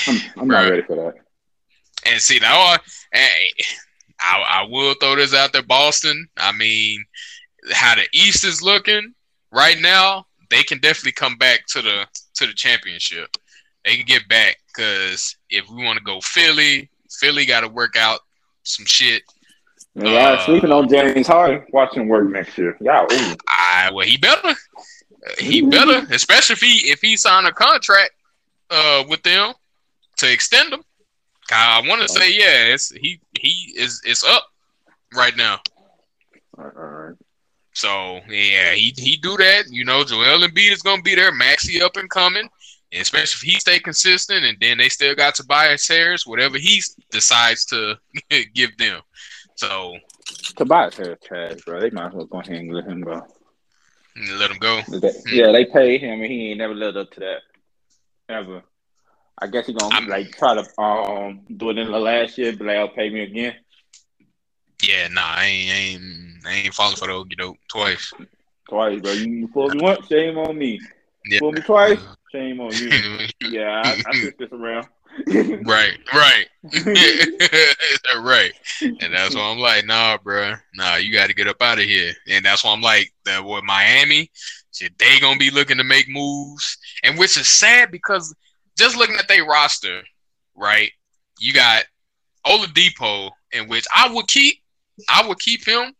I'm, I'm not ready for that. and see now, I, I I will throw this out there, Boston. I mean, how the East is looking right now, they can definitely come back to the to the championship. They can get back because if we want to go Philly, Philly got to work out some shit. Yeah, y'all Uh, sleeping on James Harden. Watch him work next year. Y'all, ooh. I well, he better, he better, especially if he if he signed a contract uh with them to extend him. I want to say yeah, it's he he is it's up right now. All right, all right. So yeah, he he do that. You know, Joel Embiid is gonna be there. Maxi up and coming, and especially if he stay consistent. And then they still got Tobias Harris, whatever he decides to give them. So Tobias Harris trash, bro. They might as well go ahead and let him go. let him go. They- Yeah, they paid him, and he ain't never lived up to that ever. I guess he gonna I'm- like try to um do it in the last year, but like, "Oh, pay me again. Yeah, nah, I ain't, I ain't, I ain't falling for the you know twice. Twice, bro. You, you fooled me once, shame on me. Yeah. Fooled me twice, shame on you. Yeah, I, I took this around. Right, right, right. And that's why I'm like, nah, bro, nah, you got to get up out of here. And that's why I'm like, that with Miami, shit, they gonna be looking to make moves, and which is sad because just looking at their roster, right? You got Oladipo, in which I would keep, I would keep him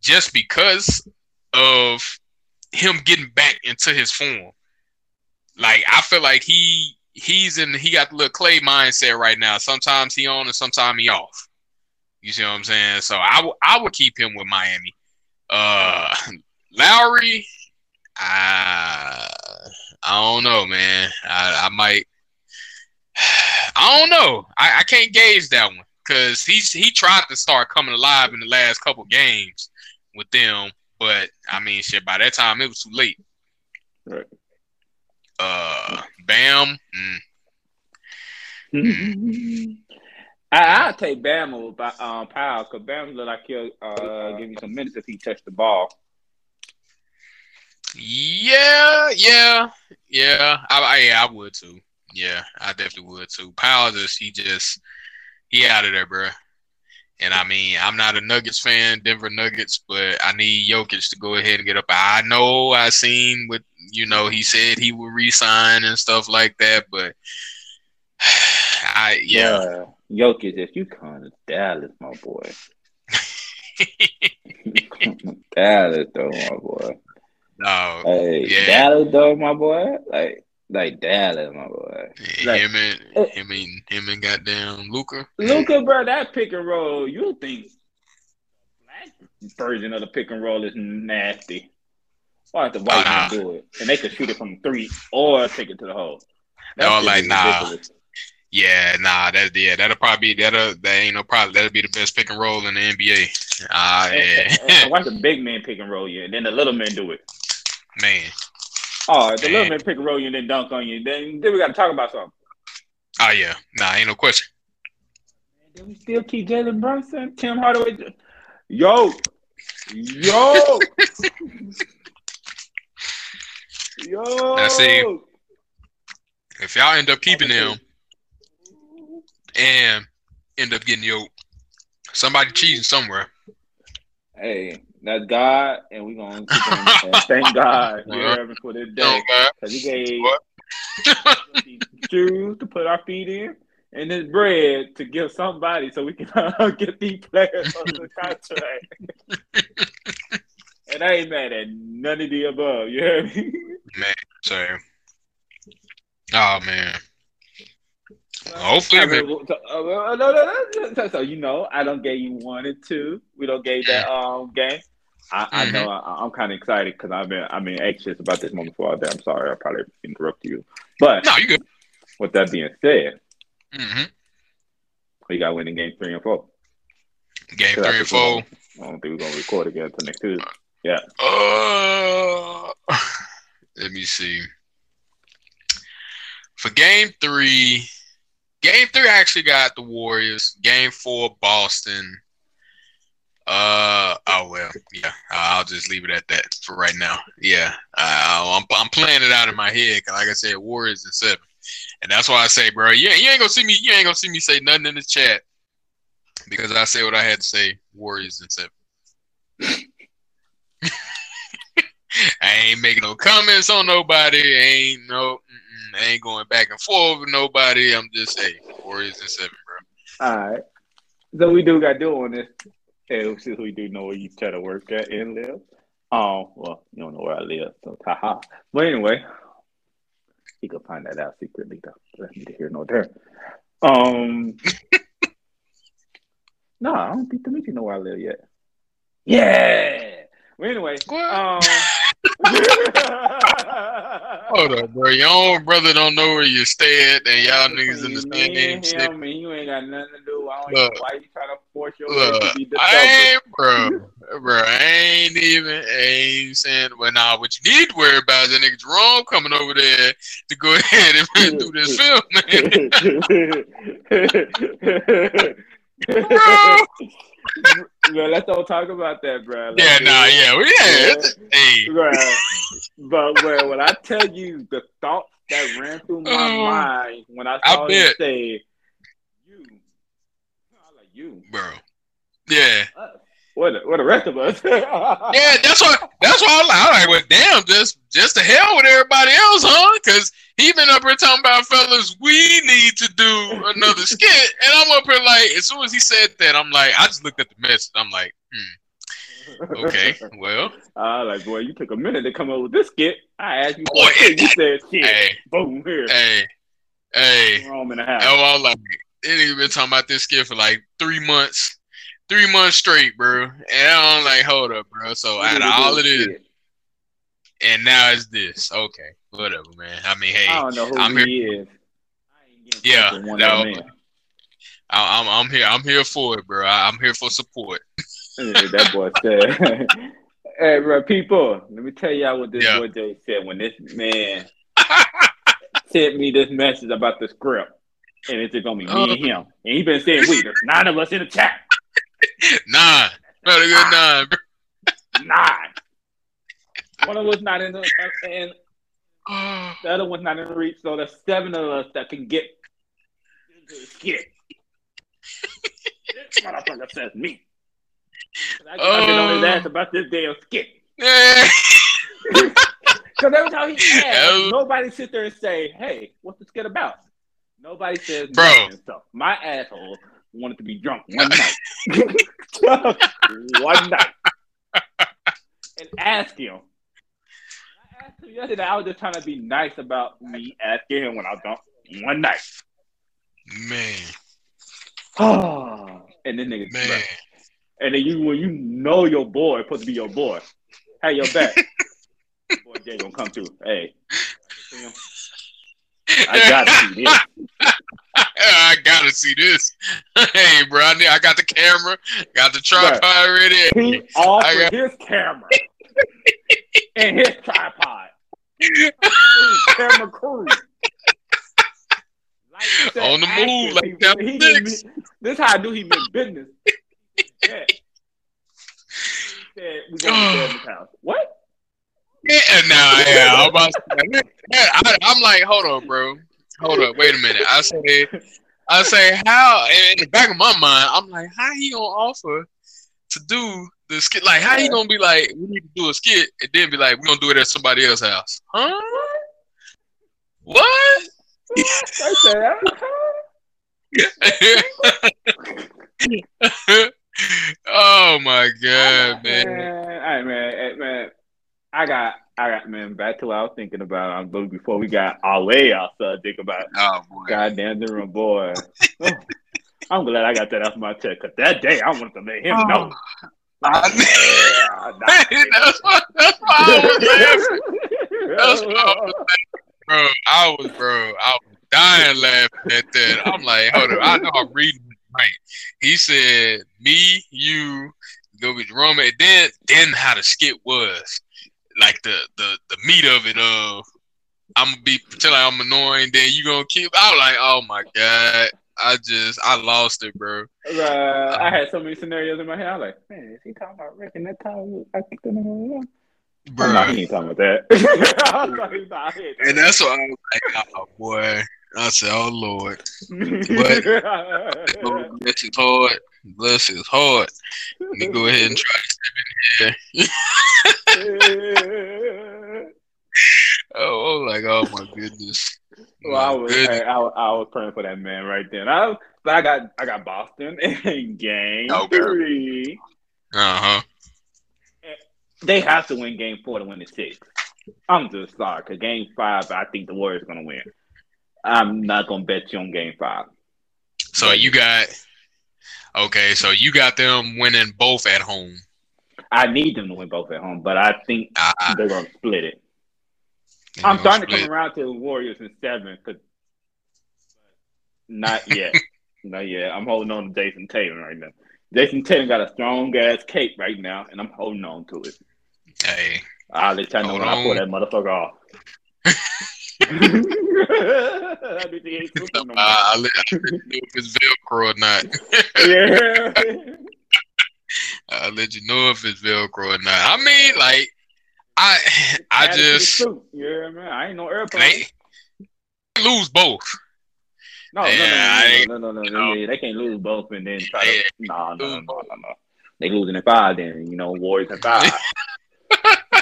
just because of him getting back into his form. Like I feel like he he's in he got the little Klay mindset right now. Sometimes he on and sometimes he off. You see what I'm saying? So I, w- I would keep him with Miami. Uh Lowry, I I don't know, man. I, I might I don't know. I, I can't gauge that one because he's he tried to start coming alive in the last couple games with them, but I mean, shit. By that time, it was too late. Right. Uh, Bam. Mm. I, I'll take Bam over um, Powell because Bam look like he'll uh, give you some minutes if he touched the ball. Yeah, yeah, yeah. I, I yeah, I would too. Yeah, I definitely would too. Powell just he just he out of there, bro. And I mean, I'm not a Nuggets fan, Denver Nuggets, but I need Jokic to go ahead and get up. I know I seen what you know he said he would resign and stuff like that, but I yeah. yeah. Jokic, if you come to Dallas, my boy. Dallas though, my boy. No, hey, yeah. Dallas though, my boy. Like like Dallas, my boy. Like, him and uh, him and him and goddamn Luka. Luka, bro, that pick and roll, you think black version of the pick and roll is nasty. Why have the white man do it? And they could shoot it from three or take it to the hole. They all shit like, is nah. ridiculous. Yeah, nah, that yeah, that'll probably be that'll that ain't no problem. That'll be the best pick and roll in the NBA. Ah, And- yeah, and- and watch the big man pick and roll yeah, and then the little men do it. man. Oh, the Man. little man pick and roll you and then dunk on you. Then, then we got to talk about something. Oh yeah, nah, ain't no question. Then we still keep Jalen Brunson, Tim Hardaway. Yo, yo, yo. That's it. If y'all end up keeping them and end up getting yo, somebody cheating somewhere. Hey, that's God, and we're gonna keep him, and thank God hear me for this day because He gave shoes to put our feet in. And this bread to give somebody so we can uh, get these players on the contract. and I ain't mad at none of the above. You hear me? So, oh man. Hopefully, so, uh, no, no, no, so, so you know, I don't get you one and two. We don't get that um game. I, I Mhm. know I, I'm kind of excited because I've been I've been anxious about this moment for all day. I'm sorry, I probably interrupted you, but no, you good. with that being said, hmm we got winning game three and four. Game three and four. I don't think we're gonna record again until next Tuesday. Yeah. Uh, let me see. For game three, game three I actually got the Warriors. Game four, Boston. Uh oh well, yeah. I'll just leave it at that for right now. Yeah, uh, I'm I'm playing it out in my head. 'cause like I said, Warriors in seven, and that's why I say, bro, you, you ain't gonna see me. You ain't gonna see me say nothing in the chat because I say what I had to say. Warriors and seven. I ain't making no comments on nobody. Ain't no, mm-mm, I ain't going back and forth with nobody. I'm just saying, Warriors in seven, bro. All right. So we do got to do on this. And since we do know where you try to work at and live. Um, well, you don't know where I live, so haha. But anyway, you can find that out secretly though. That's neither hear no there. Um No, I don't think Dimitri know where I live yet. Yeah. Well anyway, What? um Hold up, bro. Your own brother don't know where you stay at, and y'all niggas in the Me same and shit. him, and you ain't got nothing to do. I don't Look. know why you trying to force your way Look, to be the I ain't, bro, bro. I ain't even, I ain't saying. Well, nah. What you need to worry about is that nigga Jerome coming over there to go ahead and do this film, man. bro. Bro, let's don't talk about that, bro. Yeah, Like, nah, yeah, well, yeah. Yeah. it's- Hey, Bro, but bro, when I tell you the thoughts that ran through my Oh, mind when I I saw him bet. say, "You." I like you. bro. Yeah, Us. What? The, what the rest of us? yeah. That's what. That's why I'm like, I'm like, well, damn, just just to hell with everybody else, huh? Because he been up here talking about fellas, we need to do another skit, and I'm up here like, as soon as he said that, I'm like, I just looked at the message, I'm like, hmm, okay, well, I like, boy, you took a minute to come up with this skit. I asked you Boy, skit. You said skit. hey, Boom, here. hey, hey. Rome and a half. Oh, I was like, they nigga been talking about this skit for like three months, three months straight, bro. And I'm like, hold up, bro. So out of all of this, and now it's this. Okay, whatever, man. I mean, hey, I don't know who I'm he is. I ain't getting Yeah, no. I, I'm I'm here. I'm here for it, bro. I, I'm here for support. Yeah, that boy said. hey, bro, people, let me tell y'all what this Yeah. boy Jay said when this man sent me this message about the script. And it's just gonna be me Oh. and uh, him. And he been saying we, there's nine of us in the chat. Nine, not a good nine, bro. Nine. One of us not in the and Oh, the other one's not in the reach, so there's seven of us that can get into the skit. this motherfucker says me. I get I've been on his Oh. ass about this damn skit. Because every time he asks, Oh. nobody sit there and say, "Hey, what's the skit about?" Nobody says, Bro. So my asshole wanted to be drunk one night, one night, and ask him. I asked him yesterday. I was just trying to be nice about me asking him when I was drunk one night. man, Oh, and then nigga, man. and then you when you know your boy supposed to be your boy, hey, your back. boy Jay gonna come through. Hey. I got you. I gotta see this. hey, bro, I, need, I got the camera, got the tripod ready. He offered got- his camera and his tripod. camera crew. Like said, On the move, like He- Captain he mean- This how I knew he meant business. Yeah. He said, we going to house. What? Yeah, nah, yeah, I'm, about to, I, I'm like, hold on, bro, hold up, wait a minute. I say, I say, how? In the back of my mind, I'm like, how he gonna offer to do the skit? Like, how he gonna be like, we need to do a skit, and then be like, we're gonna do it at somebody else's house? Huh? What? I said, oh my god, man. man. All right, man. Hey, man. I got, I got, man. Back to what I was thinking about. Um, but before we got way, I started thinking about Oh boy. goddamn different boy. Oh, I'm glad I got that off my chest because that day I wanted to let him Oh. know. I- Yeah, nah. that's why, that's why I was laughing. That's why I was laughing, bro. I was, bro. I was dying laughing at that. I'm like, hold up. I know I'm reading right. He said, "Me, you, go with Roman." And then, then how the skit was, like the the the meat of it. Of I'm gonna be pretend like I'm annoying. Then you gonna keep. I was like, oh my god. I just, I lost it, bro. Uh, I had so many scenarios in my head. I was like, man, is he talking about Rick and that time I kicked him in the Bro. Oh, he ain't talking about that. Like, nah, he ain't And that's why I was like, oh boy. I said, oh Lord. But- his heart. Bless his heart. Let me go ahead and try to step in here. Oh, like, oh my goodness. Well, I was, goodness. I, was, I was praying for that man right then. I, but I got, I got Boston in game Okay. three. Uh-huh. They have to win game four to win the six. I'm just sorry, because game five, I think the Warriors going to win. I'm not going to bet you on game five. So you got okay, so you got them winning both at home. I need them to win both at home, but I think Uh, they're going to split it. I'm starting to come around to the Warriors in seven, cause not yet, not yet. I'm holding on to Jayson Tatum right now. Jayson Tatum got a strong ass cape right now, and I'm holding on to it. Hey, I'll let y'all know when I pull that motherfucker off. that bitch ain't super no more. uh, I'll let I'll let you know if it's Velcro or not. yeah. I'll let you know if it's Velcro or not. I mean, like, I I Add it to the just. Yeah, man. I ain't no airplane. lose both. No, Yeah, no, no, no, no, no, no, no, know. yeah, They can't lose both and then try to. No, no, no, no, no, no. They losing in five, then you know Warriors in five.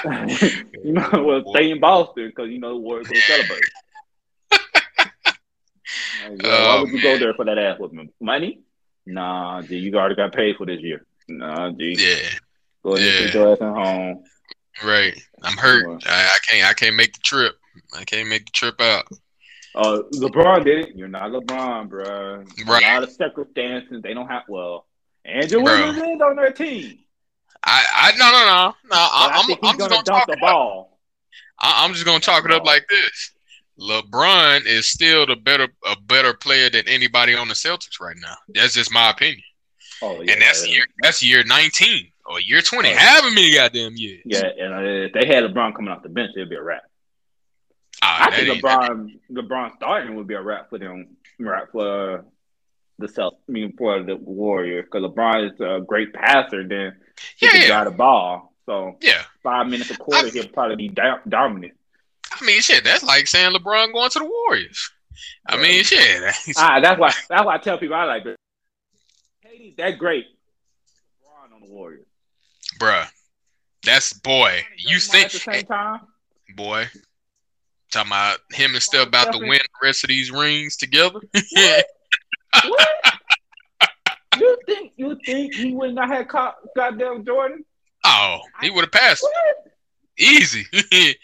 you know, well, stay in Boston because you know the Warriors will celebrate. Like, yeah, why Oh, would you go there for that ass whooping? Money? Nah, G, you already got paid for this year. Nah, dude. Yeah, go ahead and Yeah. sit your ass at home. right. I'm hurt. I, I can't. I can't make the trip. I can't make the trip out. Uh, LeBron did it. You're not LeBron, bro. Right. A lot of circumstances. They don't have. Well, Andrew. Wiggins is on their team. I, I no, no, no, no. I, I, I'm, I'm just gonna talk the it up. ball. I, I'm just gonna talk it up like this. LeBron is still the better, a better player than anybody on the Celtics right now. That's just my opinion. Oh yeah, and that's yeah. year, that's year 19 or year 20, Oh. however many goddamn years. Yeah, and uh, if they had LeBron coming off the bench, it'd be a wrap. Ah, I think LeBron, LeBron starting would be a wrap for them, wrap for the Celtics. I mean, for the Warriors, because LeBron is a great passer. Then he Yeah, can yeah. drive the ball. So Yeah, five minutes a quarter, I- he'll probably be do- dominant. I mean, shit, that's like saying LeBron going to the Warriors. I mean, shit. that's- Ah, that's why. That's why I tell people I like that. KD's that great. LeBron on the Warriors. bruh, that's boy. You think, at the same time? boy? Talking about him and still about to win the rest of these rings together. What? you think you think he would not have caught goddamn Jordan? oh, he would have passed What? easy,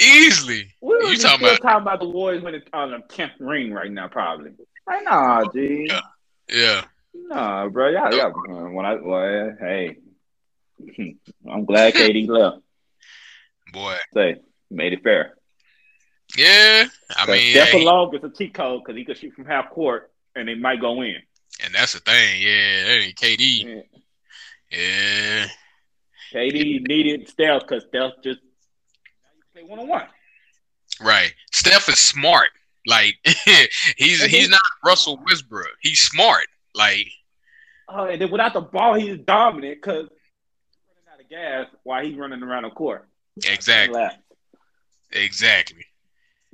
easily. You you talking about- talking about the Warriors winning on the tenth ring right now, probably. Like, nah, G. Yeah. Yeah, Nah, bro. Y'all, y'all, when I, well, hey, I'm glad KD left. boy. Say, made it fair. Yeah, I mean, Steph hey, alone gets a cheat code because he could shoot from half court and they might go in. and that's the thing. Yeah, ain't KD. Yeah, KD needed Steph because Steph just now you play one on one. right. Steph is smart. Like he's he's not Russell Westbrook. He's smart. Like Oh, and then without the ball, he's dominant because he's running out of gas while he's running around the court. exactly, exactly.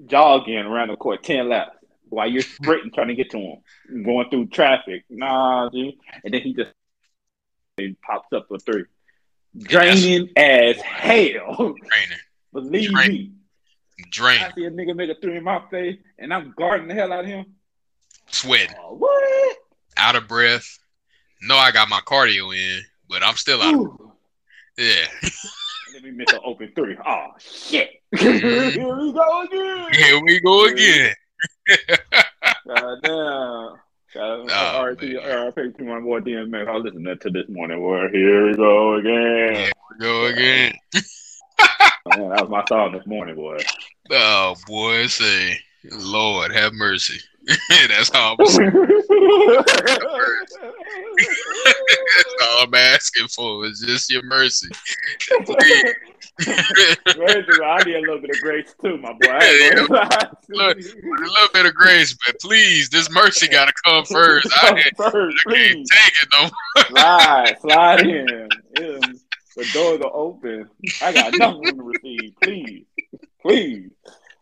jogging around the court, 10 laps while you're sprinting trying to get to him, going through traffic. Nah, dude. And then he just he pops up for three. Draining as hell. Training, Believe Drain. me. drain, I see a nigga make a three in my face and I'm guarding the hell out of him. sweating, Oh, what? out of breath. No, I got my cardio in, but I'm still out. Ooh. Yeah, Let me miss an open three. Oh, shit. Mm-hmm. Here we go again. here we go again. God damn. Shout Oh, man. Uh, RIP to my boy DMX. I was listening to this morning. Boy, here we go again. Here we go again. Man, that was my song this morning, boy. Oh boy, say, Lord have mercy. That's all. I'm. That's all I'm asking for is just your mercy. Please. I need a little bit of grace too, my boy. I ain't gonna. Look, a little bit of grace, but please, this mercy gotta come first. I, Come can't- first, I can't please. take it no more. Slide, slide in. Yeah, The doors are open. I got nothing to receive. Please, please.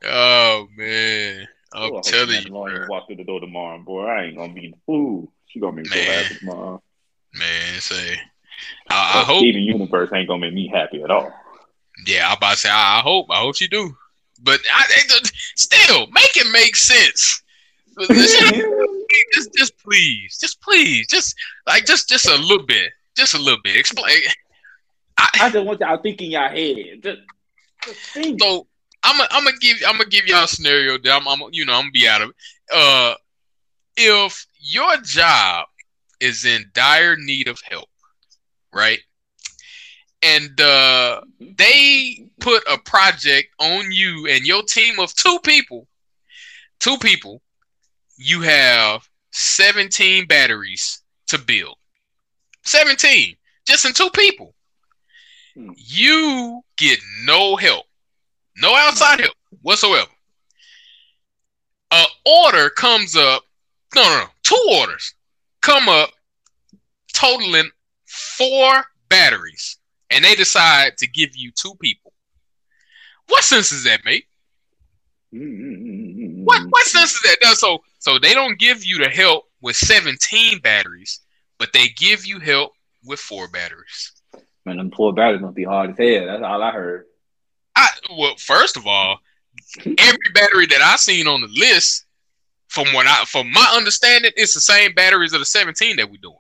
Oh man, I'm I hope telling you, bro. walk through the door tomorrow, boy. I ain't gonna be the fool. She gonna be so Man. happy tomorrow. man. Say, I, I hope. Steven Universe ain't gonna make me happy at all. Yeah, I'm about to say, I, I hope, I hope you do. But I, it, still, make it make sense. just, just please, just please, just like just, just a little bit, just a little bit. Explain. I I, just want y'all think in your head. Just, just think. so I'm, gonna- I'm gonna give, I'm gonna give y'all a scenario that I'm, I'm, you know, I'm gonna be out of. it. Uh, if your job is in dire need of help, right? And uh, they put a project on you and your team of two people, two people, you have 17 batteries to build. 17, just in two people. Hmm. You get no help, no outside help whatsoever. A order comes up, no, no, no, two orders come up, totaling four batteries and they decide to give you two people. What sense does that make? Mm-mm-mm-mm-mm. What what sense is that? No, so so they don't give you the help with 17 batteries, but they give you help with four batteries. Man, them four batteries must be hard as hell. That's all I heard. I well, first of all, every battery that I seen on the list, from what I from my understanding, it's the same batteries of the 17 that we doing.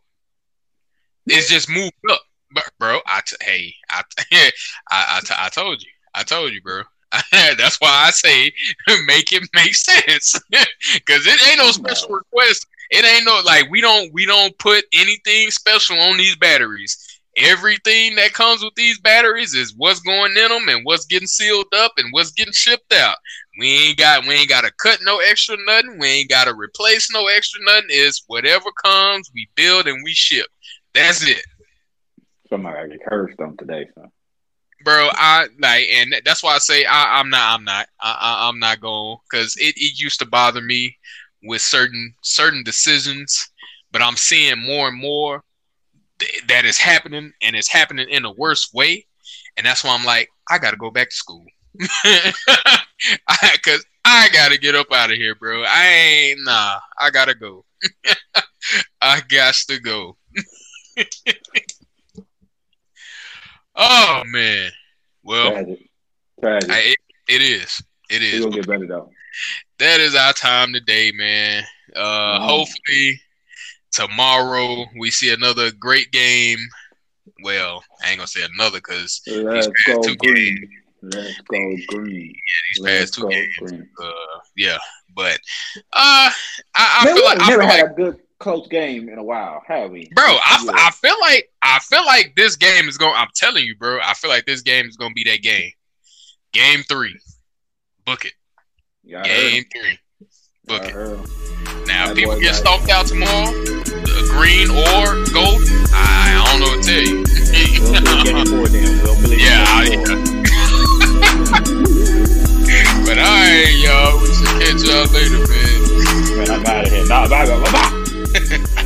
It's just moved up, but bro. I t- hey, I I I, t- I told you, I told you, bro. That's why I say make it make sense, because it ain't no special request. It ain't no like we don't we don't put anything special on these batteries. Everything that comes with these batteries is what's going in them and what's getting sealed up and what's getting shipped out. We ain't got we ain't got to cut no extra nothing. We ain't got to replace no extra nothing. Is whatever comes, we build and we ship. That's it. Somebody got cursed on today, so. Bro, I like, and that's why I say I, am not, I'm not, I, am not going because it, it used to bother me with certain certain decisions, but I'm seeing more and more th- that is happening, and it's happening in a worse way, and that's why I'm like, I got to go back to school, because I, I got to get up out of here, bro. I ain't nah, I gotta go. I got to go. oh man. Well, Tragic. Tragic. I, it, it is. It is. Get better though. That is our time today, man. Uh, Mhm. hopefully tomorrow we see another great game. Well, I ain't gonna say another because Let's past go two green. Let's go green. Yeah, these past two games, uh, yeah. But uh, I, I Man, feel like I never feel had like a good close game in a while, have we? Bro, I, Yeah. I feel like I feel like this game is going. I'm telling you, bro. I feel like this game is to be that game. Game three, book it. Yeah, Game three, book it. Now, That people get stomped out tomorrow, green or gold, I, don't know what to tell you. yeah, it but alright, y'all. We should catch y'all later, man. Man, I'm out of here. Nah, bye, bye, bye, bye.